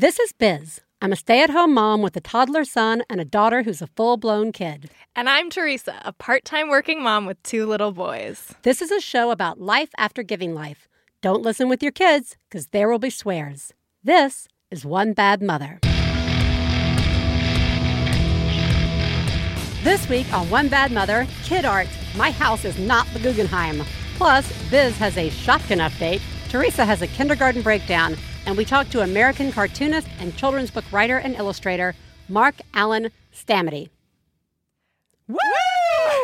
This is Biz. I'm a stay at home mom with a toddler son and a daughter who's a full blown kid. And I'm Theresa, a part time working mom with two little boys. This is a show about life after giving life. Don't listen with your kids, because there will be swears. This is One Bad Mother. This week on One Bad Mother, Kid Art. My house is not the Guggenheim. Plus, Biz has a shotgun update, Theresa has a kindergarten breakdown, and we talked to American cartoonist and children's book writer and illustrator Mark Alan Stamaty. Woo!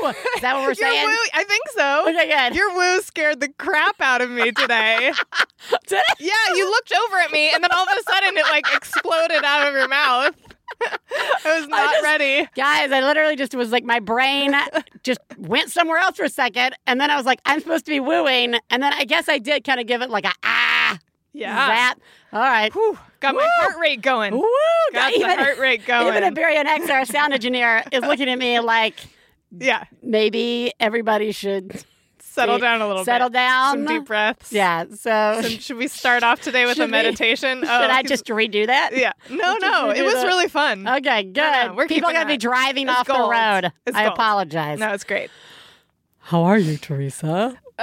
Is that what we're saying? woo, I think so. Okay, good. Your woo scared the crap out of me today. Did it? yeah, you looked over at me, and then all of a sudden it like exploded out of your mouth. I was not just- ready. Guys, I literally just was like, my brain just went somewhere else for a second. And then I was like, I'm supposed to be wooing. And then I guess I did kind of give it like a ah. Yeah. That. All right. Whew, got my heart rate going. Woo! Got the even, heart rate going. even a Barry X, our sound engineer, is looking at me like yeah, maybe everybody should settle down a little settle bit. down. Some deep breaths. Yeah. So, should we start off today with Should a we- meditation? should Oh, I just redo that? Yeah. No, no. It was that? really fun. Okay, good. no, we're People going to be driving It's off gold. the road. It's I gold. apologize. No, it's great. How are you, Theresa? Uh,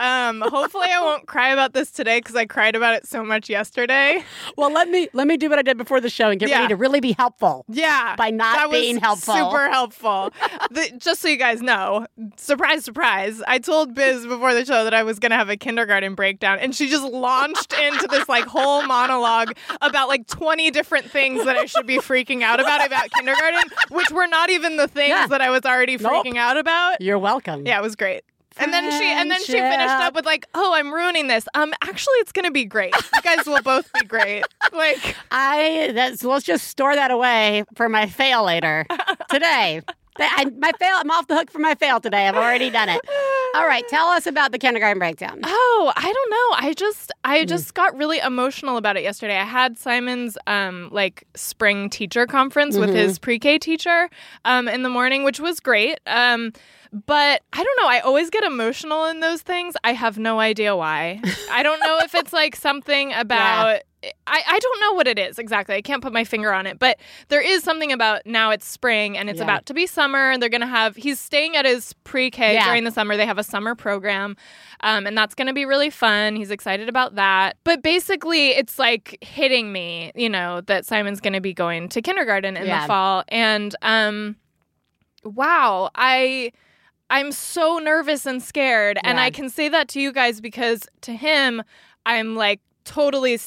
um, hopefully I won't cry about this today because I cried about it so much yesterday. Well, let me let me do what I did before the show and get Yeah. ready to really be helpful. Yeah, By not that was being helpful. super helpful. the, just so you guys know, surprise, surprise! I told Biz before the show that I was going to have a kindergarten breakdown, and she just launched into this like whole monologue about like twenty different things that I should be freaking out about about kindergarten, which were not even the things Yeah. that I was already Nope. freaking out about. You're welcome. Yeah, it was great. And then she and then she finished up with like, "Oh, I'm ruining this. Um, actually, it's gonna be great. You guys will both be great. Like, I that's let's just store that away for my fail later today. I, my fail. I'm off the hook for my fail today. I've already done it. All right, tell us about the kindergarten breakdown. oh, I don't know. I just I just got really emotional about it yesterday. I had Simon's um like spring teacher conference with his pre-K teacher um in the morning, which was great. Um. But I don't know. I always get emotional in those things. I have no idea why. I don't know if it's like something about. I, I don't know what it is exactly. I can't put my finger on it. But there is something about now it's spring and it's Yeah. about to be summer. And they're going to have. He's staying at his pre K Yeah. during the summer. They have a summer program. Um, and that's going to be really fun. He's excited about that. But basically, it's like hitting me, you know, that Simon's going to be going to kindergarten in Yeah. the fall. And um, wow, I. I'm so nervous and scared. And I can say that to you guys because to him, I'm like totally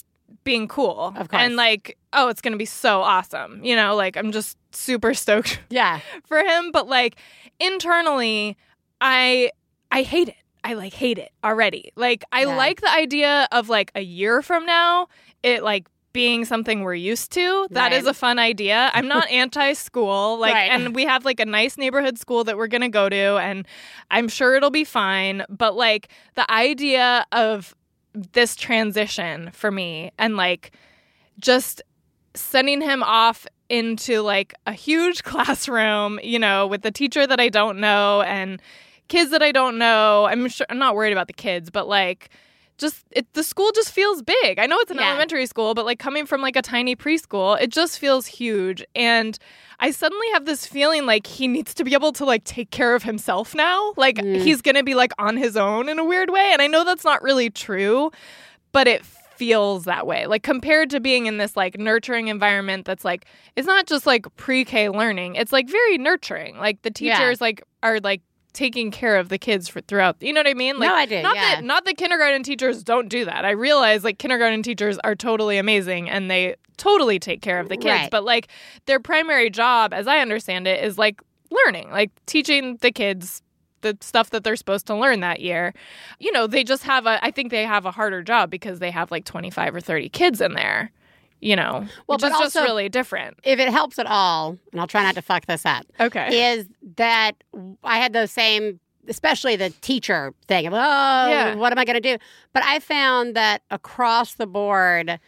being cool. Of course. And like, oh, it's going to be so awesome. You know, like I'm just super stoked Yeah, for him. But like internally, I I hate it. I like hate it already. Like I Yeah. like the idea of like a year from now, it like being something we're used to. That is Right. a fun idea. I'm not anti-school. Like Right. and we have like a nice neighborhood school that we're going to go to and I'm sure it'll be fine, but like the idea of this transition for me and like just sending him off into like a huge classroom, you know, with a teacher that I don't know and kids that I don't know. I'm sure I'm not worried about the kids, but like just it, the school just feels big. I know it's an Yeah. elementary school, but like coming from like a tiny preschool, it just feels huge. And I suddenly have this feeling like he needs to be able to like take care of himself now. Like Mm. he's going to be like on his own in a weird way. And I know that's not really true, but it feels that way. Like compared to being in this like nurturing environment that's like it's not just like pre-K learning. It's like very nurturing. Like the Yeah. teachers like are like taking care of the kids for throughout. You know what I mean? Like No, I do, Not yeah. that not that kindergarten teachers don't do that. I realize like kindergarten teachers are totally amazing and they totally take care of the kids, Right. but like their primary job as I understand it is like learning, like teaching the kids the stuff that they're supposed to learn that year. You know, they just have a I think they have a harder job because they have like 25 or 30 kids in there, you know. Well, which but also- really different. if it helps at all, and I'll try not to fuck this up. Okay. is that I had those same, especially the teacher thing. of, Oh, Yeah. what am I going to do? But I found that across the board,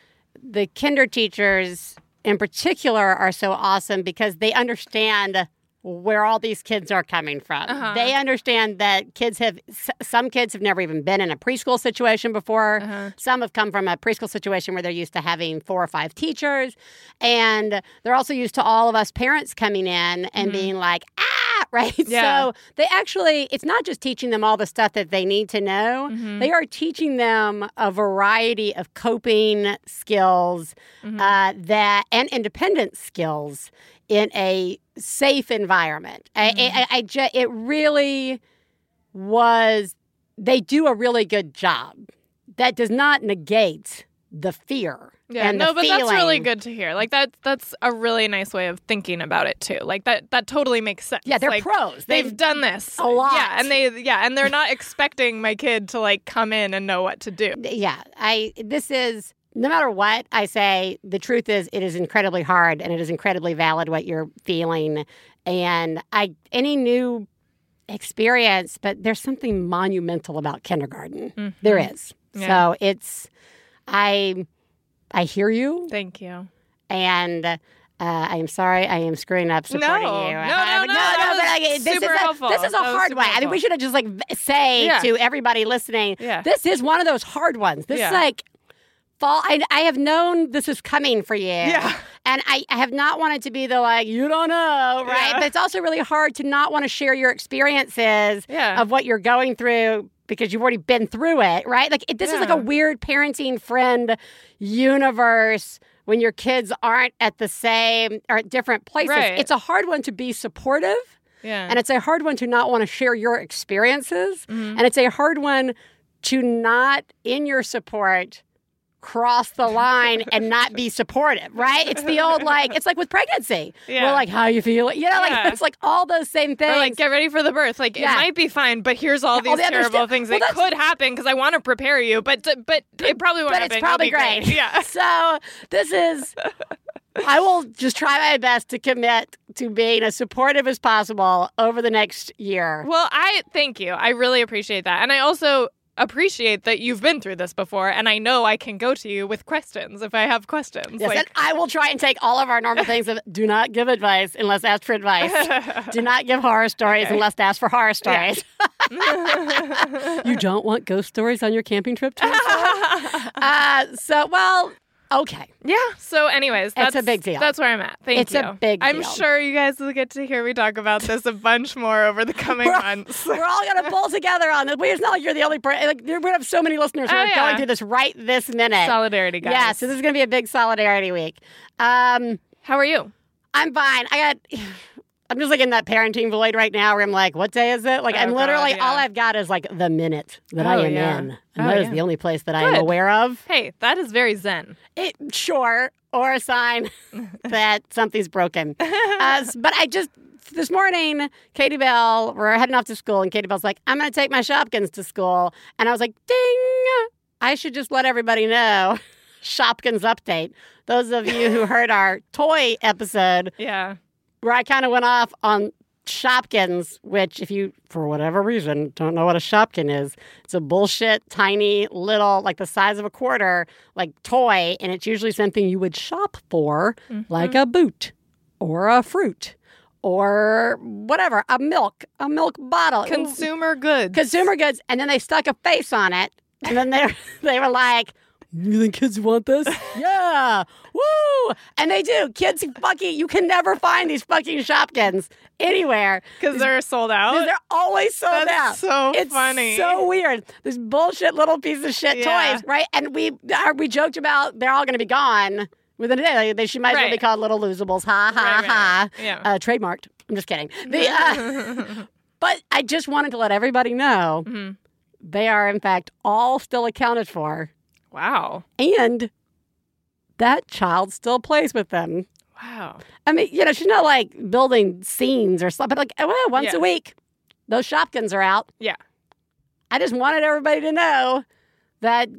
the kinder teachers in particular are so awesome because they understand where all these kids are coming from. Uh-huh. They understand that kids have, some kids have never even been in a preschool situation before. Uh-huh. Some have come from a preschool situation where they're used to having four or five teachers. And they're also used to all of us parents coming in and being like, ah, right? Mm-hmm. Yeah. So they actually, it's not just teaching them all the stuff that they need to know, Mhm. they are teaching them a variety of coping skills Mhm. uh, that and independent skills in a safe environment. I, Mm-hmm. I, I ju- it really was. They do a really good job. That does not negate the fear. Yeah, and no, but that's really good to hear. Like that that's a really nice way of thinking about it too. Like that that totally makes sense. Yeah, they're like, pros. They've, done this a lot. Yeah, and they yeah, and they're not expecting my kid to like come in and know what to do. yeah i this is no matter what i say the truth is it is incredibly hard and it is incredibly valid what you're feeling and i any new experience but there's something monumental about kindergarten There is Mm-hmm. Yeah. so it's i i hear you Thank you. and uh, I am sorry. I am screwing up supporting No. you. No, Uh, no, no, that was but I- this is a, helpful. This is a hard one. I mean, we should have just like say Yeah. to everybody listening, Yeah. this is one of those hard ones. This is like fall. I, I have known this is coming for you. Yeah. And I, I have not wanted to be the like, you don't know, right? Yeah. But it's also really hard to not want to share your experiences Yeah. of what you're going through because you've already been through it, right? Like it, this is like a weird parenting friend universe when your kids aren't at the same or at different places. Right. It's a hard one to be supportive. Yeah. And it's a hard one to not want to share your experiences. Mhm. And it's a hard one to not, in your support, cross the line and not be supportive, right? It's the old like, it's like with pregnancy. Yeah. We're like, how you feel? You know, like Yeah. it's like all those same things. or like get ready for the birth. Like Yeah. it might be fine, but here's all all these the terrible things Well, that could happen because I want to prepare you, but but it probably won't but happen. it's probably be great. Yeah. So this is. I will just try my best to commit to being as supportive as possible over the next year. Well, I thank you. I really appreciate that. And I also appreciate that you've been through this before and I know I can go to you with questions if I have questions. Yes, like and I will try and take all of our normal things of do not give advice unless asked for advice. do not give horror stories Okay. unless asked for horror Yeah. stories. you don't want ghost stories on your camping trip to uh, so, well, okay. Yeah. So, anyways, It's a big deal. That's where I'm at. Thank It's you. It's a big deal. I'm deal. sure you guys will get to hear me talk about this a bunch more over the coming We're- months. We're all going to pull together on this. It's not like you're the only person. Like, we have so many listeners who Oh, are yeah. going through this right this minute. Solidarity, guys. Yeah, so this is going to be a big solidarity week. Um, How are you? I'm fine. I got. I'm just like in that parenting void right now where I'm like, what day is it? Like, Oh, I'm literally, God, yeah. all I've got is like the minute that I Oh, am yeah. in. And Oh, that is yeah. the only place that I am aware of. Hey, that is very zen. It, sure, or a sign that something's broken. uh, but I just, this morning, Katie Bell, we're heading off to school, and Katie Bell's like, I'm going to take my Shopkins to school. And I was like, ding, I should just let everybody know. Shopkins update. Those of you who heard our toy episode, Yeah. Where I kind of went off on Shopkins, which, if you, for whatever reason, don't know what a Shopkin is, it's a bullshit, tiny, little, like the size of a quarter, like toy, and it's usually something you would shop for, like mm-hmm. a boot or a fruit or whatever, a milk, a milk bottle. Consumer goods. Consumer goods, and then they stuck a face on it, and then they they were like, "You think kids want this? yeah, woo!" And they do. Kids fucking, you can never find these fucking Shopkins anywhere Because they're sold out. they're always sold That's out. so it's funny. so weird. This bullshit little piece of shit Yeah. toys, right? And we uh, we joked about they're all going to be gone within a day. Like, they she might as well be called little losables. Ha ha Right, right, ha. right. Yeah. Uh, trademarked. I'm just kidding. The, uh, but I just wanted to let everybody know Mhm. they are in fact all still accounted for, Wow. and that child still plays with them. Wow. I mean, you know, she's not like building scenes or something, but like, oh, well, once Yeah. a week, those Shopkins are out. Yeah. I just wanted everybody to know that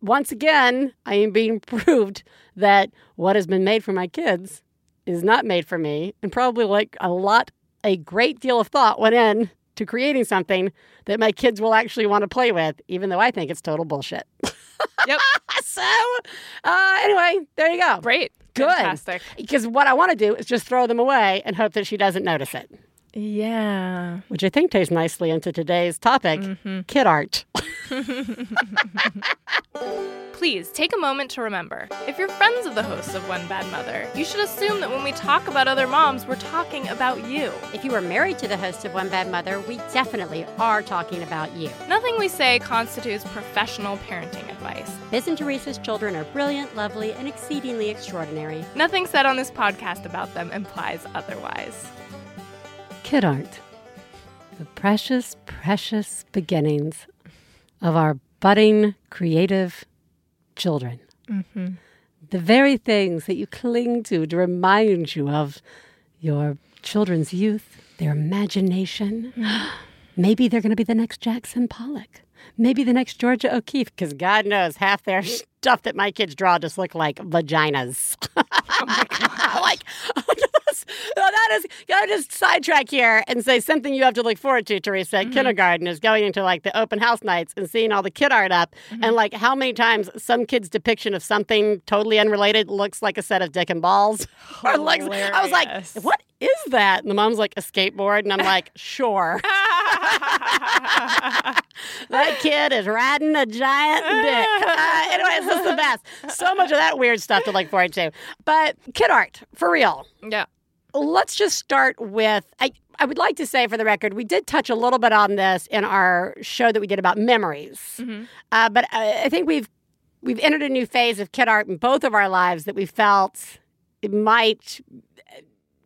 once again, I am being proved that what has been made for my kids is not made for me. And probably like a lot, a great deal of thought went in to creating something that my kids will actually want to play with, even though I think it's total bullshit. Yep. so, uh, anyway, there you go. Great. Good. Fantastic. Because what I want to do is just throw them away and hope that she doesn't notice it. Yeah. Which I think ties nicely into today's topic mm-hmm. kid art. Please take a moment to remember if you're friends of the hosts of One Bad Mother, you should assume that when we talk about other moms, we're talking about you. If you are married to the host of One Bad Mother, we definitely are talking about you. Nothing we say constitutes professional parenting advice. Biz and Theresa's children are brilliant, lovely, and exceedingly extraordinary. Nothing said on this podcast about them implies otherwise. Kid art. The precious, precious beginnings of our budding, creative children. Mm-hmm. The very things that you cling to to remind you of your children's youth, their imagination. Maybe they're going to be the next Jackson Pollock. Maybe the next Georgia O'Keeffe, because God knows half their stuff that my kids draw just look like vaginas. Oh god. like, well, that is, gotta just sidetrack here and say something you have to look forward to, Theresa. at Kindergarten is going into like the open house nights and seeing all the kid art up, and like how many times some kid's depiction of something totally unrelated looks like a set of dick and balls. or looks, I was like, what is that? And the mom's like, a skateboard. And I'm like, sure. that kid is riding a giant dick. Uh, anyways, this is the best. So much of that weird stuff to look forward to. But kid art, for real. yeah. Let's just start with. I, I would like to say, for the record, we did touch a little bit on this in our show that we did about memories. Mm-hmm. Uh, but I, I think we've we've entered a new phase of kid art in both of our lives that we felt it might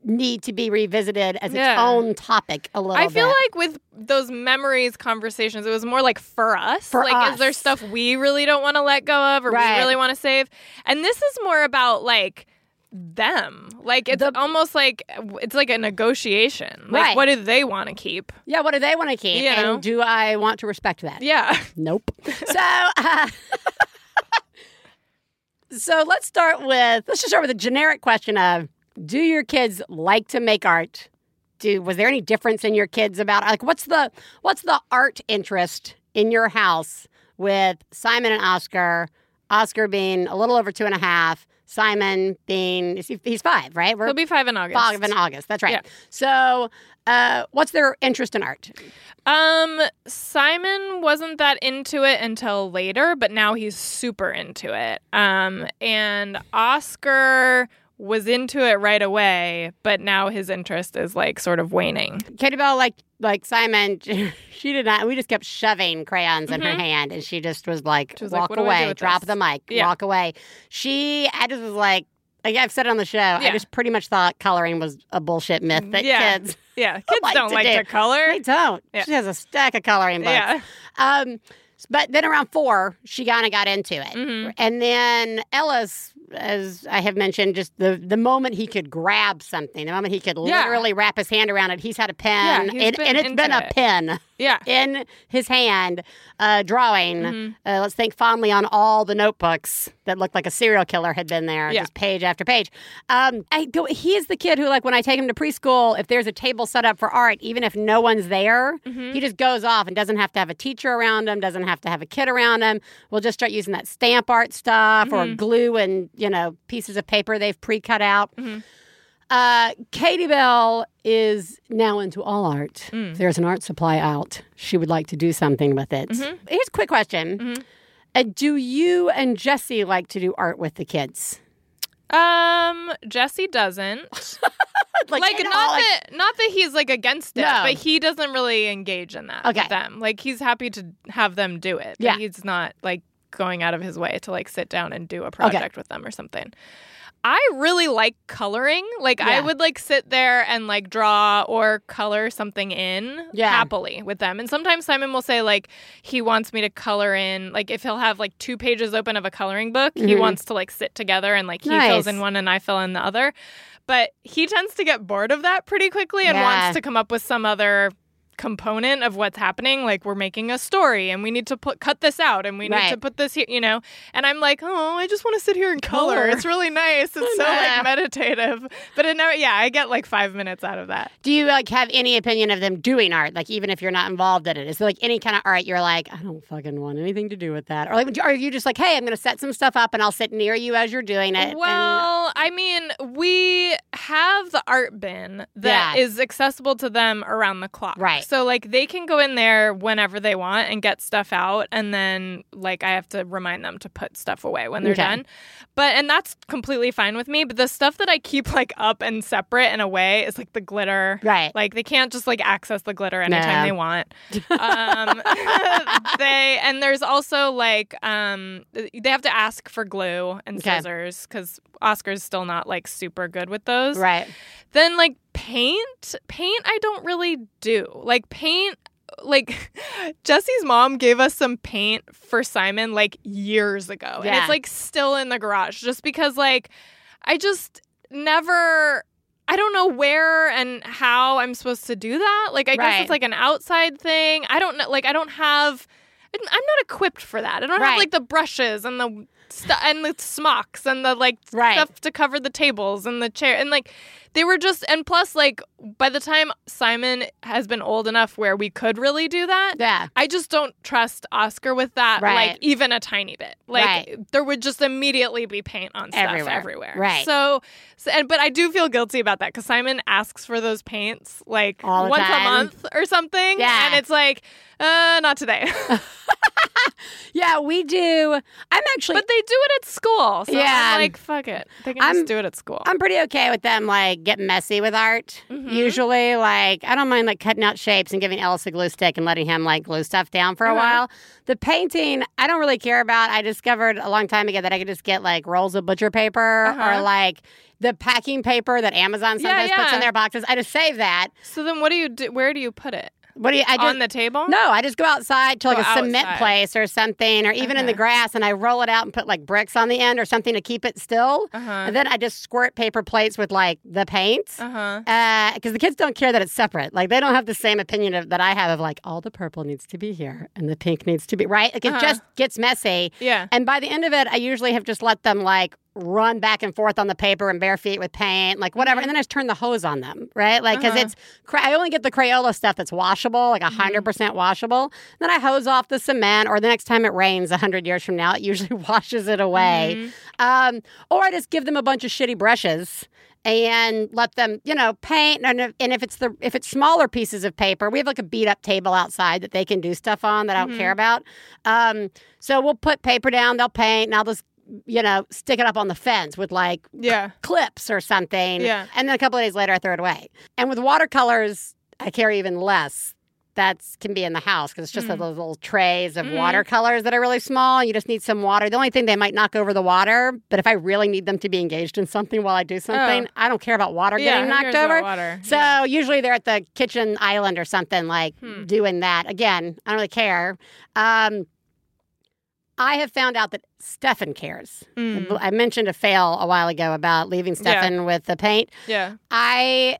need to be revisited as its Yeah. own topic a little I feel bit. like with those memories conversations, it was more like for us. For like, is there stuff we really don't want to let go of or Right. we really want to save? And this is more about like them. Like it's The- almost like it's like a negotiation. Like Right. what do they want to keep? yeah, what do they want to keep? You and know? do I want to respect that? Yeah. Nope. so, uh, so let's start with let's just start with a generic question of: Do your kids like to make art? Do was there any difference in your kids about like what's the what's the art interest in your house with Simon and Oscar? Oscar being a little over two and a half. Simon being is he- he's five, right? We're He'll be five in August. five in August. That's right. Yeah. So, uh, what's their interest in art? Um, Simon wasn't that into it until later, but now he's super into it. Um, and Oscar was into it right away, but now his interest is like sort of waning. Katie Bell, like like Simon, she did not. We just kept shoving crayons in her hand, and she just was like, Mm-hmm. Was "Walk "What do I do away, drop this?" the mic, Yeah. walk away." She, I just was like, like I've said it on the show. I just pretty much thought coloring was a bullshit myth that Yeah. kids Yeah, kids like don't to like do. to color. they don't. Yeah. She has a stack of coloring books. Yeah. Um, but then around four, she kind of got into it, Mhm. and then Ellis, as I have mentioned, just the the moment he could grab something, the moment he could Yeah. literally wrap his hand around it, he's had a pen, Yeah, and, it's been a it. pen Yeah. in his hand, uh, drawing. Mhm. Uh, let's think fondly on all the notebooks that looked like a serial killer had been there, Yeah. just page after page. Um, I go. He is the kid who, like, when I take him to preschool, if there's a table set up for art, even if no one's there, Mhm. he just goes off and doesn't have to have a teacher around him, doesn't have to have a kid around him. We'll just start using that stamp art stuff or Mhm. glue and you know pieces of paper they've pre-cut out. Uh, Katie Bell is now into all art. Mm. If there's an art supply out, she would like to do something with it. Mhm. Here's a quick question: Mhm. uh, Do you and Jesse like to do art with the kids? Um, Jesse doesn't. like know, not like- that not that he's like against it, No. but he doesn't really engage in that Okay. with them. Like he's happy to have them do it. but Yeah. he's not like going out of his way to like sit down and do a project with them or something. I really like coloring. Like I would like sit there and like draw or color something in Yeah. happily with them. And sometimes Simon will say like he wants me to color in like if he'll have like two pages open of a coloring book, he Mhm. wants to like sit together and like he Nice. fills in one and I fill in the other. But he tends to get bored of that pretty quickly and Yeah. wants to come up with some other component of what's happening like we're making a story and we need to put cut this out and we need to put this here you know and i'm like oh i just want to sit here and color, Color. it's really nice it's so like meditative but it never yeah i get like five minutes out of that Do you like have any opinion of them doing art? Like even if you're not involved in it, is there like any kind of art you're like, I don't fucking want anything to do with that, or like, are you just like, hey, I'm going to set some stuff up and I'll sit near you as you're doing it? and- Well, I mean, we have the art bin that is Yeah. accessible to them around the clock. Right. So, like, they can go in there whenever they want and get stuff out. And then, like, I have to remind them to put stuff away when they're Okay. done. But, and that's completely fine with me. But the stuff that I keep, like, up and separate and away is like the glitter. right, Like they can't just like access the glitter anytime No. they want. Um, they and there's also like um, they have to ask for glue and Okay. scissors because Oscar's still not like super good with those. right, Then like paint, paint I don't really do. Like paint like Jesse's mom gave us some paint for Simon like years ago. And it's like still in the garage just because like I just never I don't know where and how I'm supposed to do that. Like I guess it's like an outside thing. I don't know like I don't have I'm not equipped for that. I don't Right. have like the brushes and the stu- and the smocks and the like Right. stuff to cover the tables and the chair and like they were just and plus like by the time Simon has been old enough where we could really do that. yeah, I just don't trust Oscar with that, Right. like even a tiny bit. Like Right. there would just immediately be paint on stuff Everywhere. everywhere. Right. So, so and but I do feel guilty about that because Simon asks for those paints like once time. a month or something. Yeah. and it's like, uh, not today. yeah. We do. I'm actually. but they do it at school. So Yeah. I'm like, fuck it. They can I'm- just do it at school. I'm pretty okay with them like getting messy with art. Mhm. Usually, like I don't mind like cutting out shapes and giving Ellis a glue stick and letting him like glue stuff down for a Uh-huh. while. The painting, I don't really care about. I discovered a long time ago that I could just get like rolls of butcher paper Uh-huh. or like the packing paper that Amazon Yeah, sometimes puts in their boxes. I just save that. so then what do you do? Where do you put it? What do you? I just on the table? no, I just go outside to like Go a cement place or something, or even in the grass, and I roll it out and put like bricks on the end or something to keep it still. Uh huh. And then I just squirt paper plates with like the paints. Uh huh. because the kids don't care that it's separate. Like they don't have the same opinion of, that I have of like all the purple needs to be here and the pink needs to be right. Like it Uh-huh. just gets messy. Yeah. And by the end of it, I usually have just let them like run back and forth on the paper and bare feet with paint, like whatever. Mm-hmm. And then I just turn the hose on them, right? Like because Uh-huh. it's I only get the Crayola stuff that's washable, like a Mm-hmm. 100 percent washable. Then I hose off the cement, or the next time it rains a hundred years from now, it usually washes it away. Mm-hmm. Um, or I just give them a bunch of shitty brushes and let them, you know, paint. And if, and if it's the if it's smaller pieces of paper, we have like a beat up table outside that they can do stuff on that I don't Mm-hmm. care about. Um, so we'll put paper down, they'll paint, and I'll just you know stick it up on the fence with like Yeah. clips or something. Yeah. And then a couple of days later, I throw it away. And with watercolors, I carry even less. That can be in the house because it's just Mm. those little trays of Mhm. watercolors that are really small. You just need some water. The only thing they might knock over the water, but if I really need them to be engaged in something while I do something, I don't care about water Oh. yeah. getting knocked over. Water. So Yeah. usually they're at the kitchen island or something like Hmm. doing that. Again, I don't really care. Um, I have found out that Stefan cares. Mm. I mentioned a fail a while ago about leaving Stefan with the paint. Yeah. I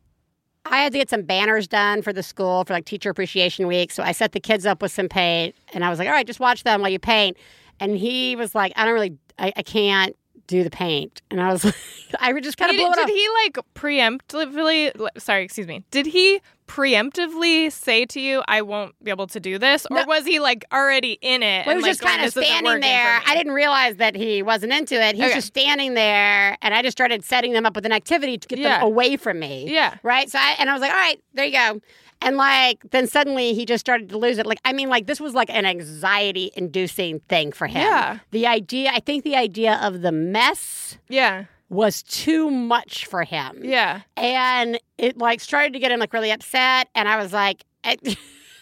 I had to get some banners done for the school for like teacher appreciation week. So I set the kids up with some paint and I was like, all right, just watch them while you paint. And he was like, I don't really, I, I can't do the paint. And I was like, I would just kind of blew it did off. he like preemptively? Sorry, excuse me. Did he preemptively say to you, "I won't be able to do this," or No. was he like already in it? Well, he was like, just kind of standing there. I didn't realize that he wasn't into it. He was just standing there, and I just started setting them up with an activity to get Yeah. them away from me. Yeah. Right. So I and I was like, all right, there you go. And like then suddenly he just started to lose it. Like I mean, like this was like an anxiety inducing thing for him. Yeah. The idea, I think, the idea of the mess Yeah. was too much for him. Yeah. And it like started to get him like really upset. And I was like, I,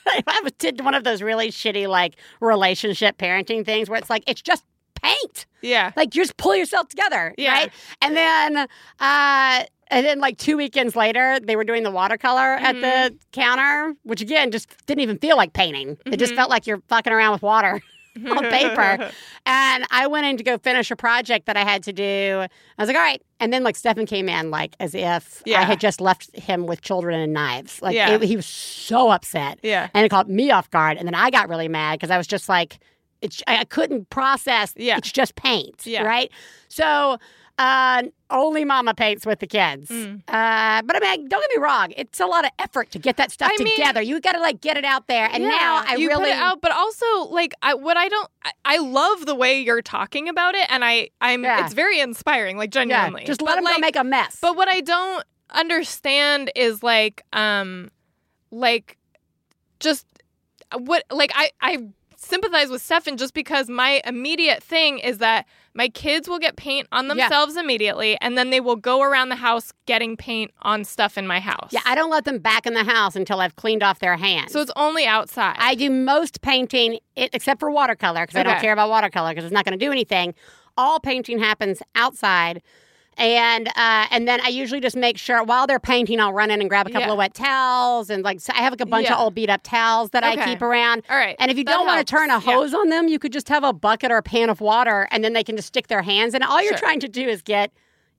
I was- did one of those really shitty like relationship parenting things where it's like, it's just paint. Yeah. Like you just pull yourself together. Yeah. Right. And then, uh, and then like two weekends later, they were doing the watercolor at the counter, which again just didn't even feel like painting. It just Mhm. felt like you're fucking around with water. on paper. And I went in to go finish a project that I had to do. I was like, all right. And then like Stefan came in like as if yeah. I had just left him with children and knives. Like Yeah. it- he was so upset. Yeah. And it caught me off guard. And then I got really mad because I was just like, it's I I couldn't process. Yeah. It's just paint. Yeah. Right. So uh, only mama paints with the kids. Mm. Uh, but I mean, don't get me wrong. It's a lot of effort to get that stuff I mean- together. you got to like get it out there. And now I you really put it out, but also like I, what I don't, I, I love the way you're talking about it, and I, I'm, Yeah. it's very inspiring, like yeah, genuinely. just But, let them like, make a mess. But what I don't understand is like, um, like, just what, like I, I sympathize with Stefan just because my immediate thing is that my kids will get paint on Yeah. themselves immediately, and then they will go around the house getting paint on stuff in my house. yeah, I don't let them back in the house until I've cleaned off their hands. so it's only outside. I do most painting, except for watercolor, because I don't care about watercolor because it's not going to do anything. All painting happens outside. And uh, and then I usually just make sure while they're painting, I'll run in and grab a couple Yeah. of wet towels and like so I have like a bunch of old beat up towels that I keep around. All right. And if you That don't want to turn a Yeah. hose on them, you could just have a bucket or a pan of water, and then they can just stick their hands And. All you're Sure. trying to do is get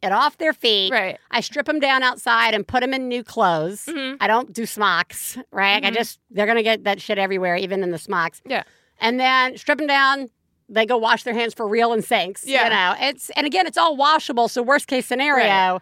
it off their feet. Right. I strip them down outside and put them in new clothes. Mhm. I don't do smocks, right? I Mhm. just they're gonna get that shit everywhere, even in the smocks. Yeah. And then strip them down. They go wash their hands for real in sinks. Yeah. You know, it's and again, it's all washable. So worst case scenario,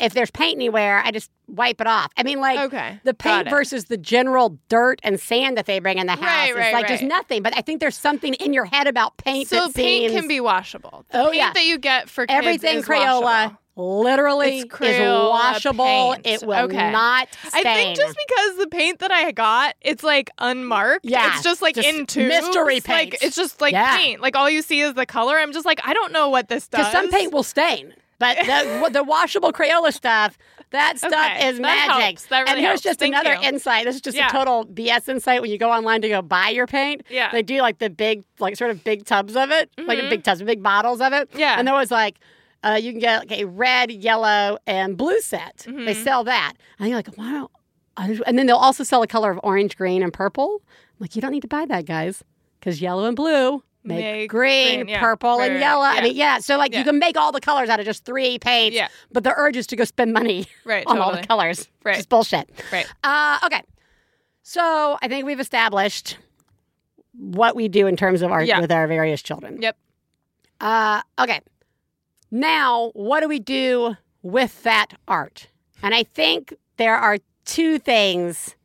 if there's paint anywhere, I just wipe it off. I mean, like Okay. the paint versus the general dirt and sand that they bring in the house Right, is right, like just right. nothing. But I think there's something in your head about paint So paint seems can be washable. The Oh, paint yeah. that you get for everything Crayola. washable. Literally It's is washable. paint. It will Okay. not stain. I think just because the paint that I got, it's like unmarked. Yeah, it's just like just in tubes. mystery Like paint. it's just like Yeah. paint. Like all you see is the color. I'm just like I don't know what this does. Because some paint will stain. But the, the washable Crayola stuff, that stuff Okay, is that magic. helps. That and here's helps. just Thank another you. insight. This is just Yeah. a total BS insight when you go online to go buy your paint. Yeah. They do like the big, like sort of big tubs of it, like Mhm. big tubs, big bottles of it. Yeah. And there was like, uh, you can get like a red, yellow, and blue set. They Mhm. sell that. And you're like, wow. And then they'll also sell a color of orange, green, and purple. I'm like, you don't need to buy that, guys, because yellow and blue make, Make green, green, yeah. purple, Right, and right, yellow. I mean, yeah. So like you can make all the colors out of just three paints. Yeah. But the urge is to go spend money Right. on all the colors. Right. It's bullshit. Right. Uh, okay. So I think we've established what we do in terms of art Yeah. with our various children. Yep. Uh, okay. Now, what do we do with that art? And I think there are two things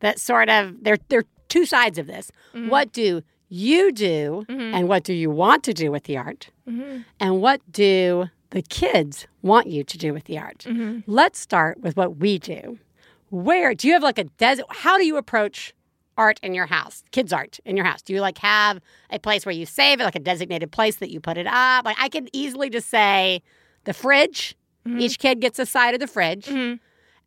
that sort of there there are two sides of this. Mhm. What do you do Mhm. and what do you want to do with the art? Mhm. And what do the kids want you to do with the art? Mhm. Let's start with what we do. Where do you have like a desert? How do you approach art in your house, kids' art in your house? Do you like have a place where you save it, like a designated place that you put it up? Like I could easily just say the fridge. Mhm. Each kid gets a side of the fridge. Mhm.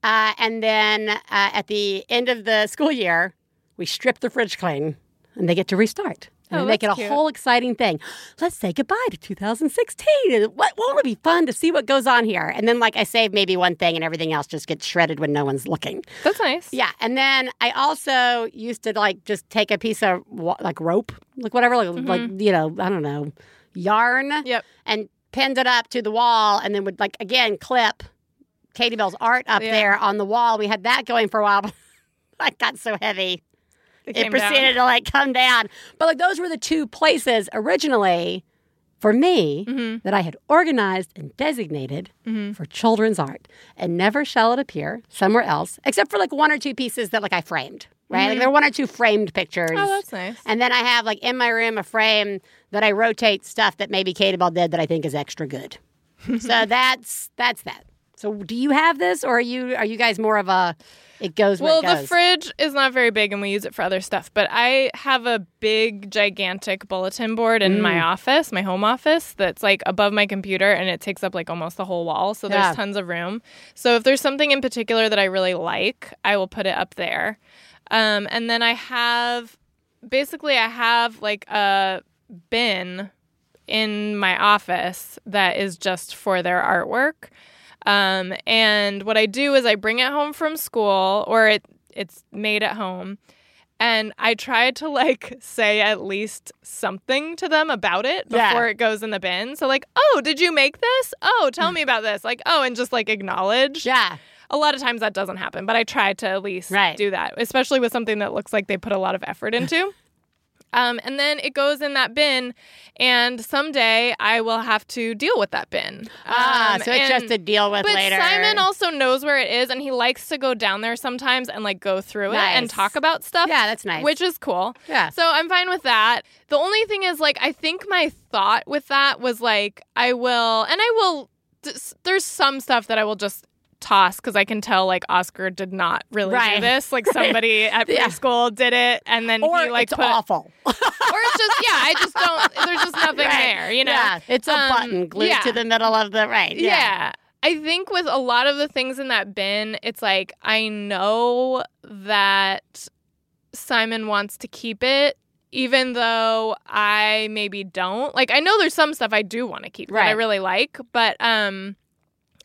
Uh, and then uh, at the end of the school year, we strip the fridge clean and they get to restart. And Oh, make it a cute. whole exciting thing. Let's say goodbye to 2016. What won't it be fun to see what goes on here? And then, like, I save maybe one thing and everything else just gets shredded when no one's looking. That's nice. Yeah. And then I also used to, like, just take a piece of, like, rope, like, whatever, like, like you know, I don't know, yarn Mm-hmm. Yep. and pinned it up to the wall and then would like again clip Katie Bell's art up Yeah. there on the wall. We had that going for a while. but it got so heavy. It, It, came down. proceeded to like come down. But like those were the two places originally for me Mhm. that I had organized and designated Mhm. for children's art. And never shall it appear somewhere else, except for like one or two pieces that like I framed. Right? Like there are one or two framed pictures. Mm-hmm. Oh, that's nice. And then I have like in my room a frame that I rotate stuff that maybe Katie Bell did that I think is extra good. so that's that's that. So do you have this, or are you are you guys more of a it goes where Well, it goes? the fridge is not very big and we use it for other stuff, but I have a big, gigantic bulletin board in Mm. my office, my home office, that's like above my computer and it takes up like almost the whole wall. So there's Yeah. tons of room. So if there's something in particular that I really like, I will put it up there. Um, and then I have basically, I have like a bin in my office that is just for their artwork. Um, and what I do is I bring it home from school or it it's made at home And I try to like say at least something to them about it Yeah. before it goes in the bin. So like, oh, did you make this? Oh, tell me about this. Like, oh, and just like acknowledge. Yeah. A lot of times that doesn't happen, but I try to at least Right. do that, especially with something that looks like they put a lot of effort into. Um, and then it goes in that bin, and someday I will have to deal with that bin. Ah, Um, so it's and- just to deal with but later. Simon also knows where it is, and he likes to go down there sometimes and like go through it and talk about stuff. Yeah, that's nice. Which is cool. Yeah. So I'm fine with that. The only thing is, like, I think my thought with that was like, I will, and I will. There's some stuff that I will just toss because I can tell like Oscar did not really Right. do this. Like somebody at Yeah. preschool did it, and then or he like it's put, awful. or it's just yeah. I just don't. There's just nothing Right. there. You know. Yeah, it's a Um, button glued yeah. to the middle of the right. Yeah. Yeah. I think with a lot of the things in that bin, it's like I know that Simon wants to keep it, even though I maybe don't. Like I know there's some stuff I do want to keep that I really like, but um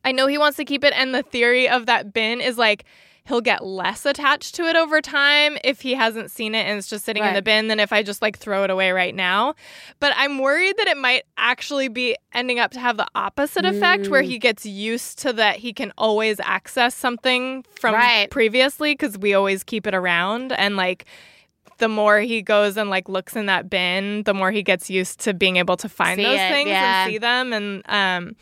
I know he wants to keep it and the theory of that bin is like he'll get less attached to it over time if he hasn't seen it and it's just sitting in the bin than if I just like throw it away right now. But I'm worried that it might actually be ending up to have the opposite effect where Mm. he gets used to that he can always access something from Right. previously because we always keep it around and like the more he goes and like looks in that bin, the more he gets used to being able to find See those it, things yeah. and see them and um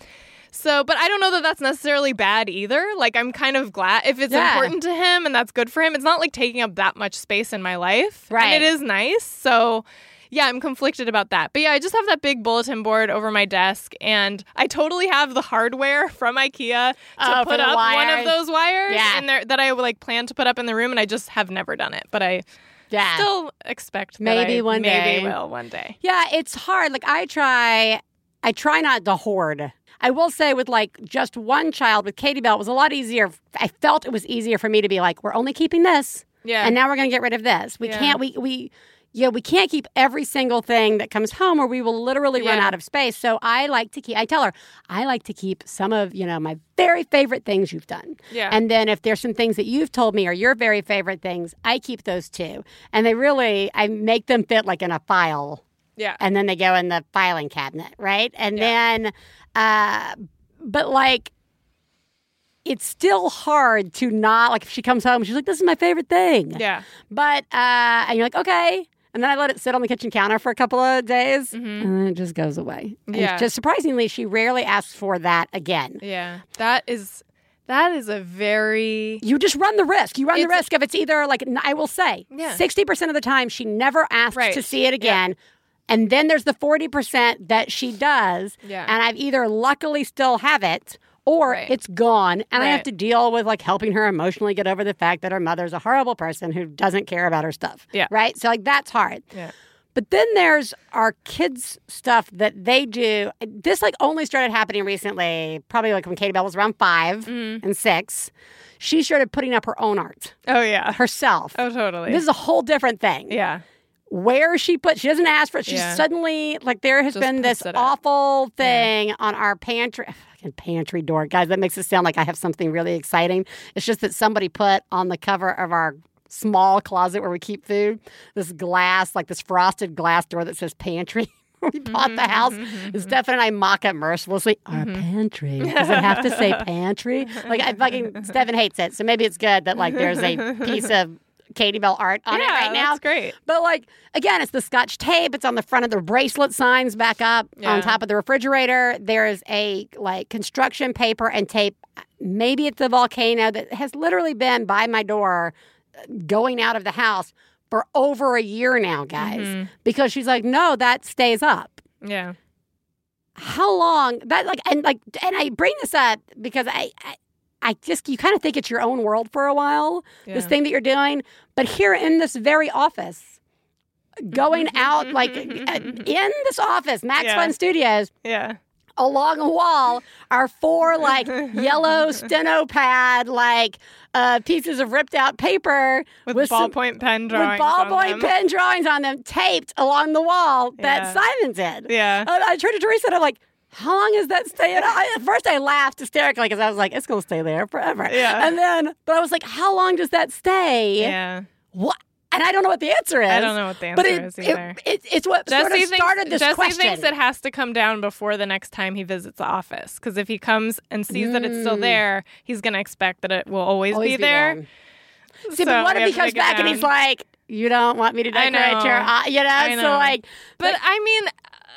so, but I don't know that that's necessarily bad either. Like, I'm kind of glad if it's Yeah. important to him and that's good for him. It's not like taking up that much space in my life. Right. And it is nice. So, yeah, I'm conflicted about that. But yeah, I just have that big bulletin board over my desk and I totally have the hardware from IKEA to Oh, put up one of those wires Yeah. in there that I like plan to put up in the room and I just have never done it. But I Yeah. still expect that Maybe I one maybe day. will one day. Yeah, it's hard. Like I try I try not to hoard. I will say with like just one child with Katie Bell, it was a lot easier. I felt it was easier for me to be like, we're only keeping this. Yeah. And now we're gonna get rid of this. We Yeah. can't we we yeah, we can't keep every single thing that comes home or we will literally run out of space. So I like to keep I tell her, I like to keep some of, you know, my very favorite things you've done. Yeah. And then if there's some things that you've told me are your very favorite things, I keep those too. And they really I make them fit like in a file yeah. and then they go in the filing cabinet, right? And then, uh, but like, it's still hard to not like if she comes home, she's like, "This is my favorite thing." Yeah. But uh, and you're like, okay. And then I let it sit on the kitchen counter for a couple of days, and then it just goes away. And Mm-hmm. Yeah. just surprisingly, she rarely asks for that again. Yeah. That is that is a very You just run the risk. You run the risk of it's either like I will say, Yeah. sixty percent of the time she never asks Right. to see it again, and then there's the forty percent that she does, Yeah. and I've either luckily still have it or Right. it's gone, and I have to deal with like helping her emotionally get over the fact that her mother's a horrible person who doesn't care about her stuff. Yeah. right. So like that's hard. Yeah. But then there's our kids' stuff that they do. This like only started happening recently, probably like when Katie Bell was around 5 Mm-hmm. and six. She started putting up her own art Oh yeah. herself. Oh totally. This is a whole different thing. yeah. Where she put, she doesn't ask for it. She's Yeah. suddenly like there has Just been this puts it up. awful thing on our pantry. Fucking pantry door, guys. That makes it sound like I have something really exciting. It's just that somebody put on the cover of our small closet where we keep food this glass, like this frosted glass door that says pantry. We mm-hmm, bought the house, Mm-hmm. mm-hmm Steph mm-hmm. and I mock it mercilessly. Our pantry. Does it have to say pantry? Like I fucking Stephen hates it, so maybe it's good that like there's a piece of Katie Bell art on yeah, it right now. That's great. But like again, it's the scotch tape. It's on the front of the bracelet signs back up Yeah. on top of the refrigerator. There is a like construction paper and tape. Maybe it's the volcano that has literally been by my door, uh, going out of the house for over a year now, guys. Mm-hmm. Because she's like, no, that stays up. Yeah. How long that like and like and I bring this up because I. I I just you kind of think it's your own world for a while, this thing that you're doing. But here in this very office, going out like uh, in this office, Max Yeah. Fun Studios, Yeah. along a wall are four like yellow steno pad like uh, pieces of ripped out paper With, some- ballpoint pen with drawings. on ballpoint them. pen drawings on them taped along the wall that Simon did. Yeah. And I turned to Theresa and I'm like, how long is that staying? I, at first, I laughed hysterically because I was like, it's going to stay there forever. Yeah. And then, but I was like, how long does that stay? Yeah. What? and I don't know what the answer is. I don't know what the but answer it, is either. it- it's what sort of Jesse started thinks, this Jesse question. thinks it has to come down before the next time he visits the office. Because if he comes and sees that it's still Mm. there, he's going to expect that it will always, Always be, there. there. See, So but what if he comes back and he's like, "You don't want me to decorate your," know. uh, you know? I So know. like, But I mean,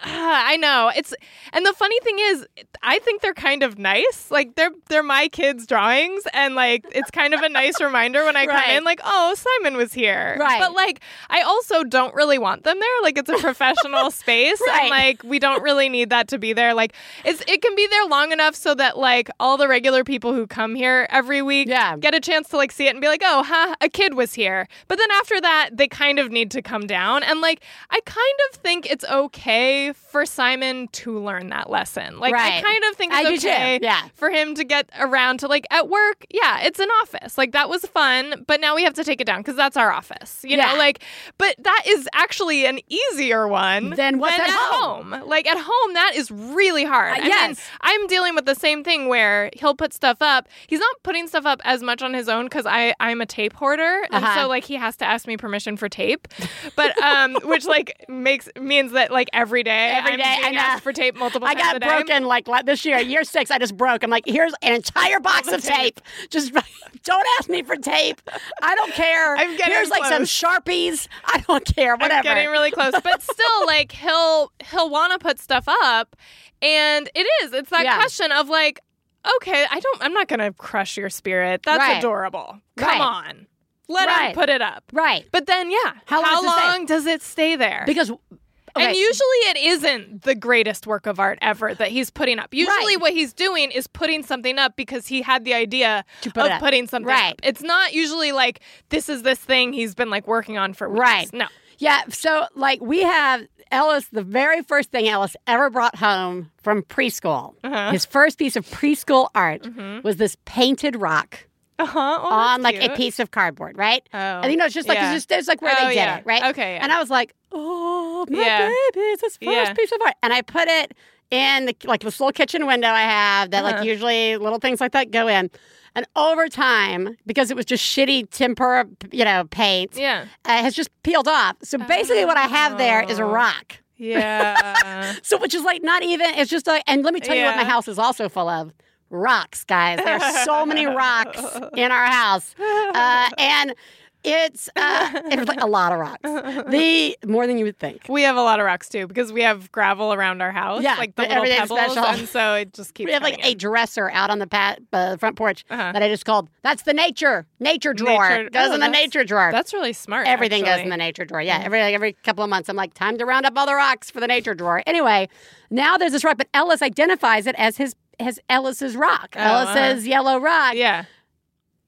I know it's, and the funny thing is, I think they're kind of nice. Like they're they're my kids' drawings, and like it's kind of a nice reminder when I come in, like, oh, Simon was here. Right. But like, I also don't really want them there. Like it's a professional space, Right. and like we don't really need that to be there. Like it's it can be there long enough so that like all the regular people who come here every week Yeah. get a chance to like see it and be like, oh, huh, a kid was here. But then after that, they kind of need to come down. And like, I kind of think it's okay for Simon to learn that lesson. Like, I kind of think I it's too, okay yeah. for him to get around to like at work. Yeah, it's an office. Like, that was fun. But now we have to take it down because that's our office. You Yeah. know, like, but that is actually an easier one than what's than at home? Like, at home, that is really hard. Uh, I mean, yes. I'm dealing with the same thing where he'll put stuff up. He's not putting stuff up as much on his own because I I'm a tape hoarder, and Uh-huh. so like he has to ask me permission for tape. But um, which like makes means that like every day Every I'm day, I asked for tape multiple I times a got day. broken like la- this year, year six. I just broke. I'm like, here's an entire box of tape. Just don't ask me for tape. I don't care. I'm getting here's like some sharpies. I don't care. Whatever. I'm getting really close, but still, like he'll he'll want to put stuff up, and it is it's that Yeah. question of like, okay, I don't, I'm not gonna crush your spirit. That's Right. adorable. Come Right. on, let Right. him put it up. right But then, yeah, How long does it long does it stay there? because And usually it isn't the greatest work of art ever that he's putting up. Usually Right. what he's doing is putting something up because he had the idea To put of putting something Right. up. It's not usually like this is this thing he's been like working on for weeks. Right. No. Yeah, so like we have Ellis, the very first thing Ellis ever brought home from preschool, Uh-huh. his first piece of preschool art Mhm. was this painted rock Uh-huh. Oh, on like a piece of cardboard, right? Oh. And you know, it's just like yeah. it's just it's like where Oh, they did yeah. it, right? Okay, yeah. And I was like, oh my Yeah. baby, it's his first Yeah. piece of art, and I put it in the, like this little kitchen window I have that Uh-huh. like usually little things like that go in. And over time, because it was just shitty tempera, you know, paint, Yeah. uh, has just peeled off. So basically, what I have there is a Oh. rock. Yeah. So, which is like not even, it's just like, and let me tell you what my house is also full of rocks, guys. There's so many rocks in our house. Uh, and it's, uh, it's like a lot of rocks. The more than you would think. we have a lot of rocks too because we have gravel around our house. Yeah, Like the little pebbles. special. And so it just keeps We have like coming a dresser out on the pat, uh, front porch Uh-huh. that I just called, that's the nature, nature drawer. Nature- Goes oh, in the nature drawer. That's really smart. Everything goes in the nature drawer. Yeah, every like, every couple of months, I'm like, time to round up all the rocks for the nature drawer. Anyway, now there's this rock, but Ellis identifies it as his as Ellis's rock. Oh, Ellis's yellow rock. Yeah.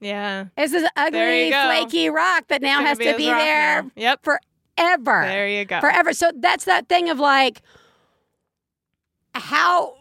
Yeah. It's this ugly, flaky rock that now has to be there. Yep. forever. There you go. Forever. So that's that thing of like how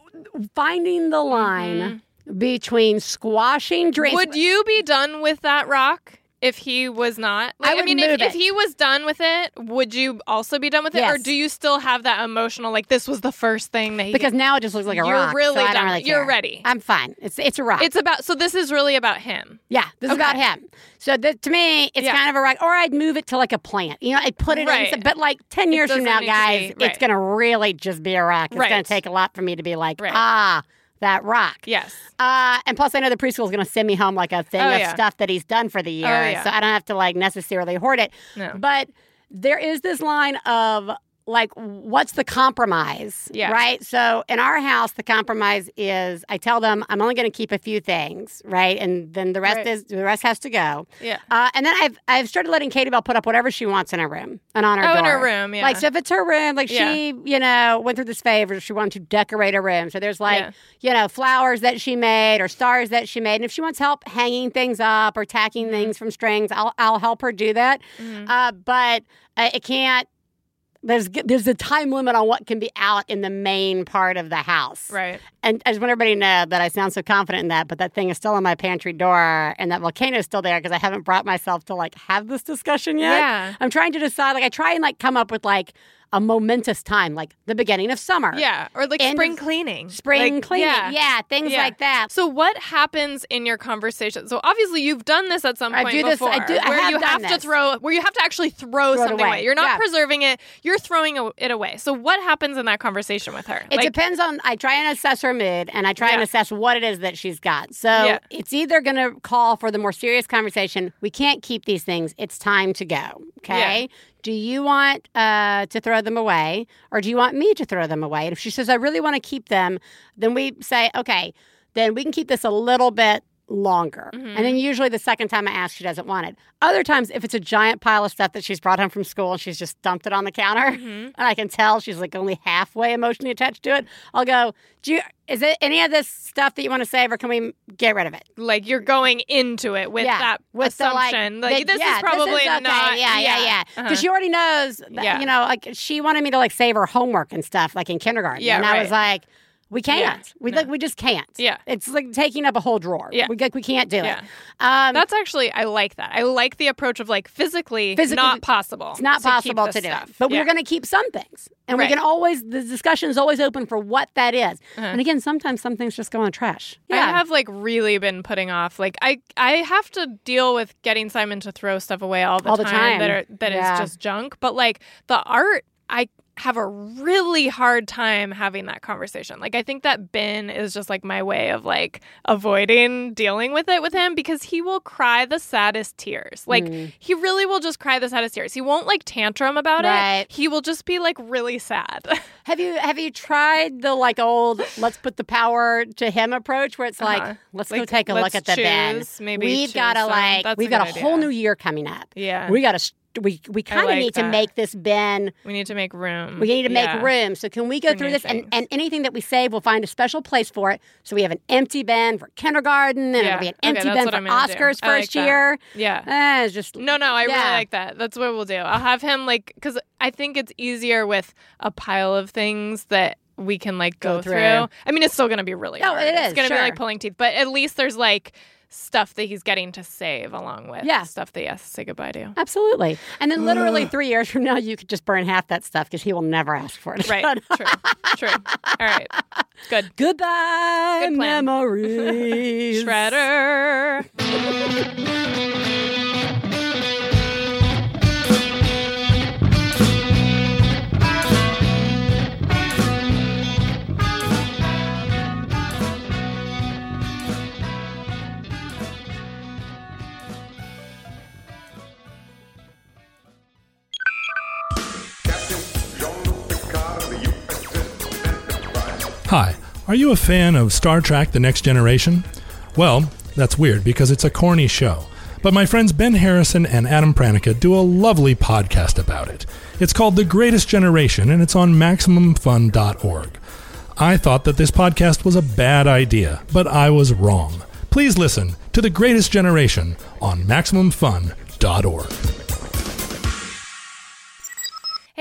finding the line between squashing dreams. Mm-hmm. Would you be done with that rock if he was not? I Like, would mean, if, if he was done with it, would you also be done with it, or do you still have that emotional? Like this was the first thing that he. because now it just looks like a rock. You're rock. really so I done. really You're ready. I'm fine. It's it's a rock. it's about. So this is really about him. Yeah, this is about him. So th- to me, it's Yeah. kind of a rock. Or I'd move it to like a plant. You know, I'd put it Right. in. But like ten years from now, guys, be- it's going to really just be a rock. It's gonna take a lot for me to be like, Right. ah, that rock. Yes. Uh, and plus, I know the preschool is going to send me home like a thing Oh, of yeah. stuff that he's done for the year, Oh, yeah. so I don't have to like necessarily hoard it. No. But there is this line of like, what's the compromise? Yeah. Right. So in our house, the compromise is I tell them I'm only going to keep a few things, right, and then the rest Right. is the rest has to go. Yeah. Uh, and then I've I've started letting Katie Bell put up whatever she wants in her room and on her Oh, door. in her room. Yeah. Like so, if it's her room, like Yeah. she, you know, went through this favor, she wanted to decorate her room. So there's like, Yeah. you know, flowers that she made or stars that she made. And if she wants help hanging things up or tacking Mm-hmm. things from strings, I'll I'll help her do that. Mhm. Uh, but uh, it can't. There's there's a time limit on what can be out in the main part of the house. Right. And I just want everybody to know that I sound so confident in that, but that thing is still on my pantry door, and that volcano is still there because I haven't brought myself to like have this discussion yet. Yeah. I'm trying to decide. Like, I try and like come up with like a momentous time, like the beginning of summer. Yeah, or like End spring cleaning. Spring Like, cleaning. Yeah. things Yeah. like that. So what happens in your conversation? So obviously you've done this at some I point do this- before, I do- I where have you have to throw, where you have to actually throw, Throw something away. away. You're not Yeah. preserving it; you're throwing it away. So what happens in that conversation with her? It like, depends on. I try and assess her mood, and I try and assess what it is that she's got. So Yeah. it's either going to call for the more serious conversation. We can't keep these things. It's time to go. Okay. Do you want uh, to throw them away, or do you want me to throw them away? And if she says I really want to keep them, then we say okay. Then we can keep this a little bit longer. Mm-hmm. And then usually the second time I ask, she doesn't want it. Other times, if it's a giant pile of stuff that she's brought home from school and she's just dumped it on the counter, Mm-hmm. and I can tell she's like only halfway emotionally attached to it, I'll go, Do you, is it any of this stuff that you want to save or can we get rid of it? like you're going into it with yeah, that with the, like, assumption. like, this yeah, is probably okay. not. Yeah, yeah, yeah. Because Uh-huh. she already knows, that, Yeah. you know, like she wanted me to like save her homework and stuff, like in kindergarten. Yeah, and I was like, we can't. We no. like we just can't. Yeah. it's like taking up a whole drawer. Yeah. we like we can't do Yeah. it. Um, That's actually I like that. I like the approach of like physically, Physically, not possible. It's not to possible to do stuff. it. But Yeah. we're going to keep some things. And Right. we can always, the discussion is always open for what that is. Uh-huh. And again, sometimes some things just go in trash. I have like really been putting off. Like I, I have to deal with getting Simon to throw stuff away all the All the time, that are that is Yeah. just junk. But like the art, I have a really hard time having that conversation. Like I think that bin is just like my way of like avoiding dealing with it with him because he will cry the saddest tears. Like Mm. he really will just cry the saddest tears. He won't like tantrum about Right. it. He will just be like really sad. Have you have you tried the like old let's put the power to him approach where it's like Uh-huh. let's go take a look at the choose, maybe we've got to like That's we've got a good whole new year coming up. yeah. We got to we we kind of like need to make this bin We need to make room. we need to make Yeah. room. So can we go For through this and, and anything that we save, we'll find a special place for it. So we have an empty bin for kindergarten, and Yeah. it'll be an empty that's bin for do. Oscar's like first that. year. Yeah. Eh, it's just No, no, I really like that. That's what we'll do. I'll have him like because I think it's easier with a pile of things that we can like go, Go through. through. I mean, it's still gonna be really No, hard. it It's is, gonna be like pulling teeth, but at least there's like stuff that he's getting to save along with Yeah. stuff that he has to say goodbye to. Absolutely. And then literally three years from now, you could just burn half that stuff because he will never ask for it. Right. True. True. All right. Good. Goodbye, Good plan. memories. Shredder. Hi, are you a fan of Star Trek The Next Generation? Well, that's weird because it's a corny show. But my friends Ben Harrison and Adam Pranica do a lovely podcast about it. It's called The Greatest Generation and it's on MaximumFun.org. I thought that this podcast was a bad idea, but I was wrong. Please listen to The Greatest Generation on MaximumFun.org.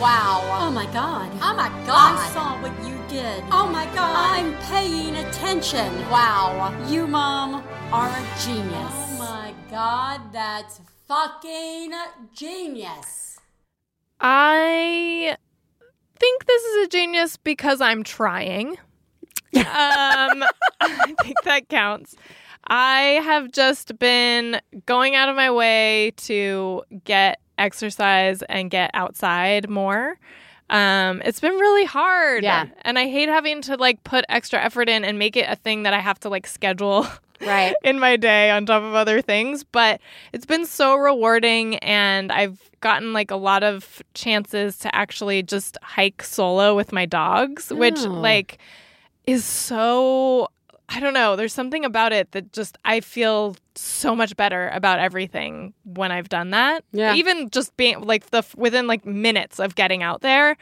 Wow. Oh my god. Oh my God. I saw what you did. Oh my god. I'm paying attention. Wow. You, Mom, are a genius. Oh my god, that's fucking genius. I think this is a genius because I'm trying. um, I think that counts. I have just been going out of my way to get exercise and get outside more. Um, it's been really hard. Yeah. And I hate having to like put extra effort in and make it a thing that I have to like schedule Right. in my day on top of other things, but it's been so rewarding and I've gotten like a lot of chances to actually just hike solo with my dogs, which Oh. like is so I don't know. There's something about it that just I feel so much better about everything when I've done that. Yeah. Even just being like the within like minutes of getting out there,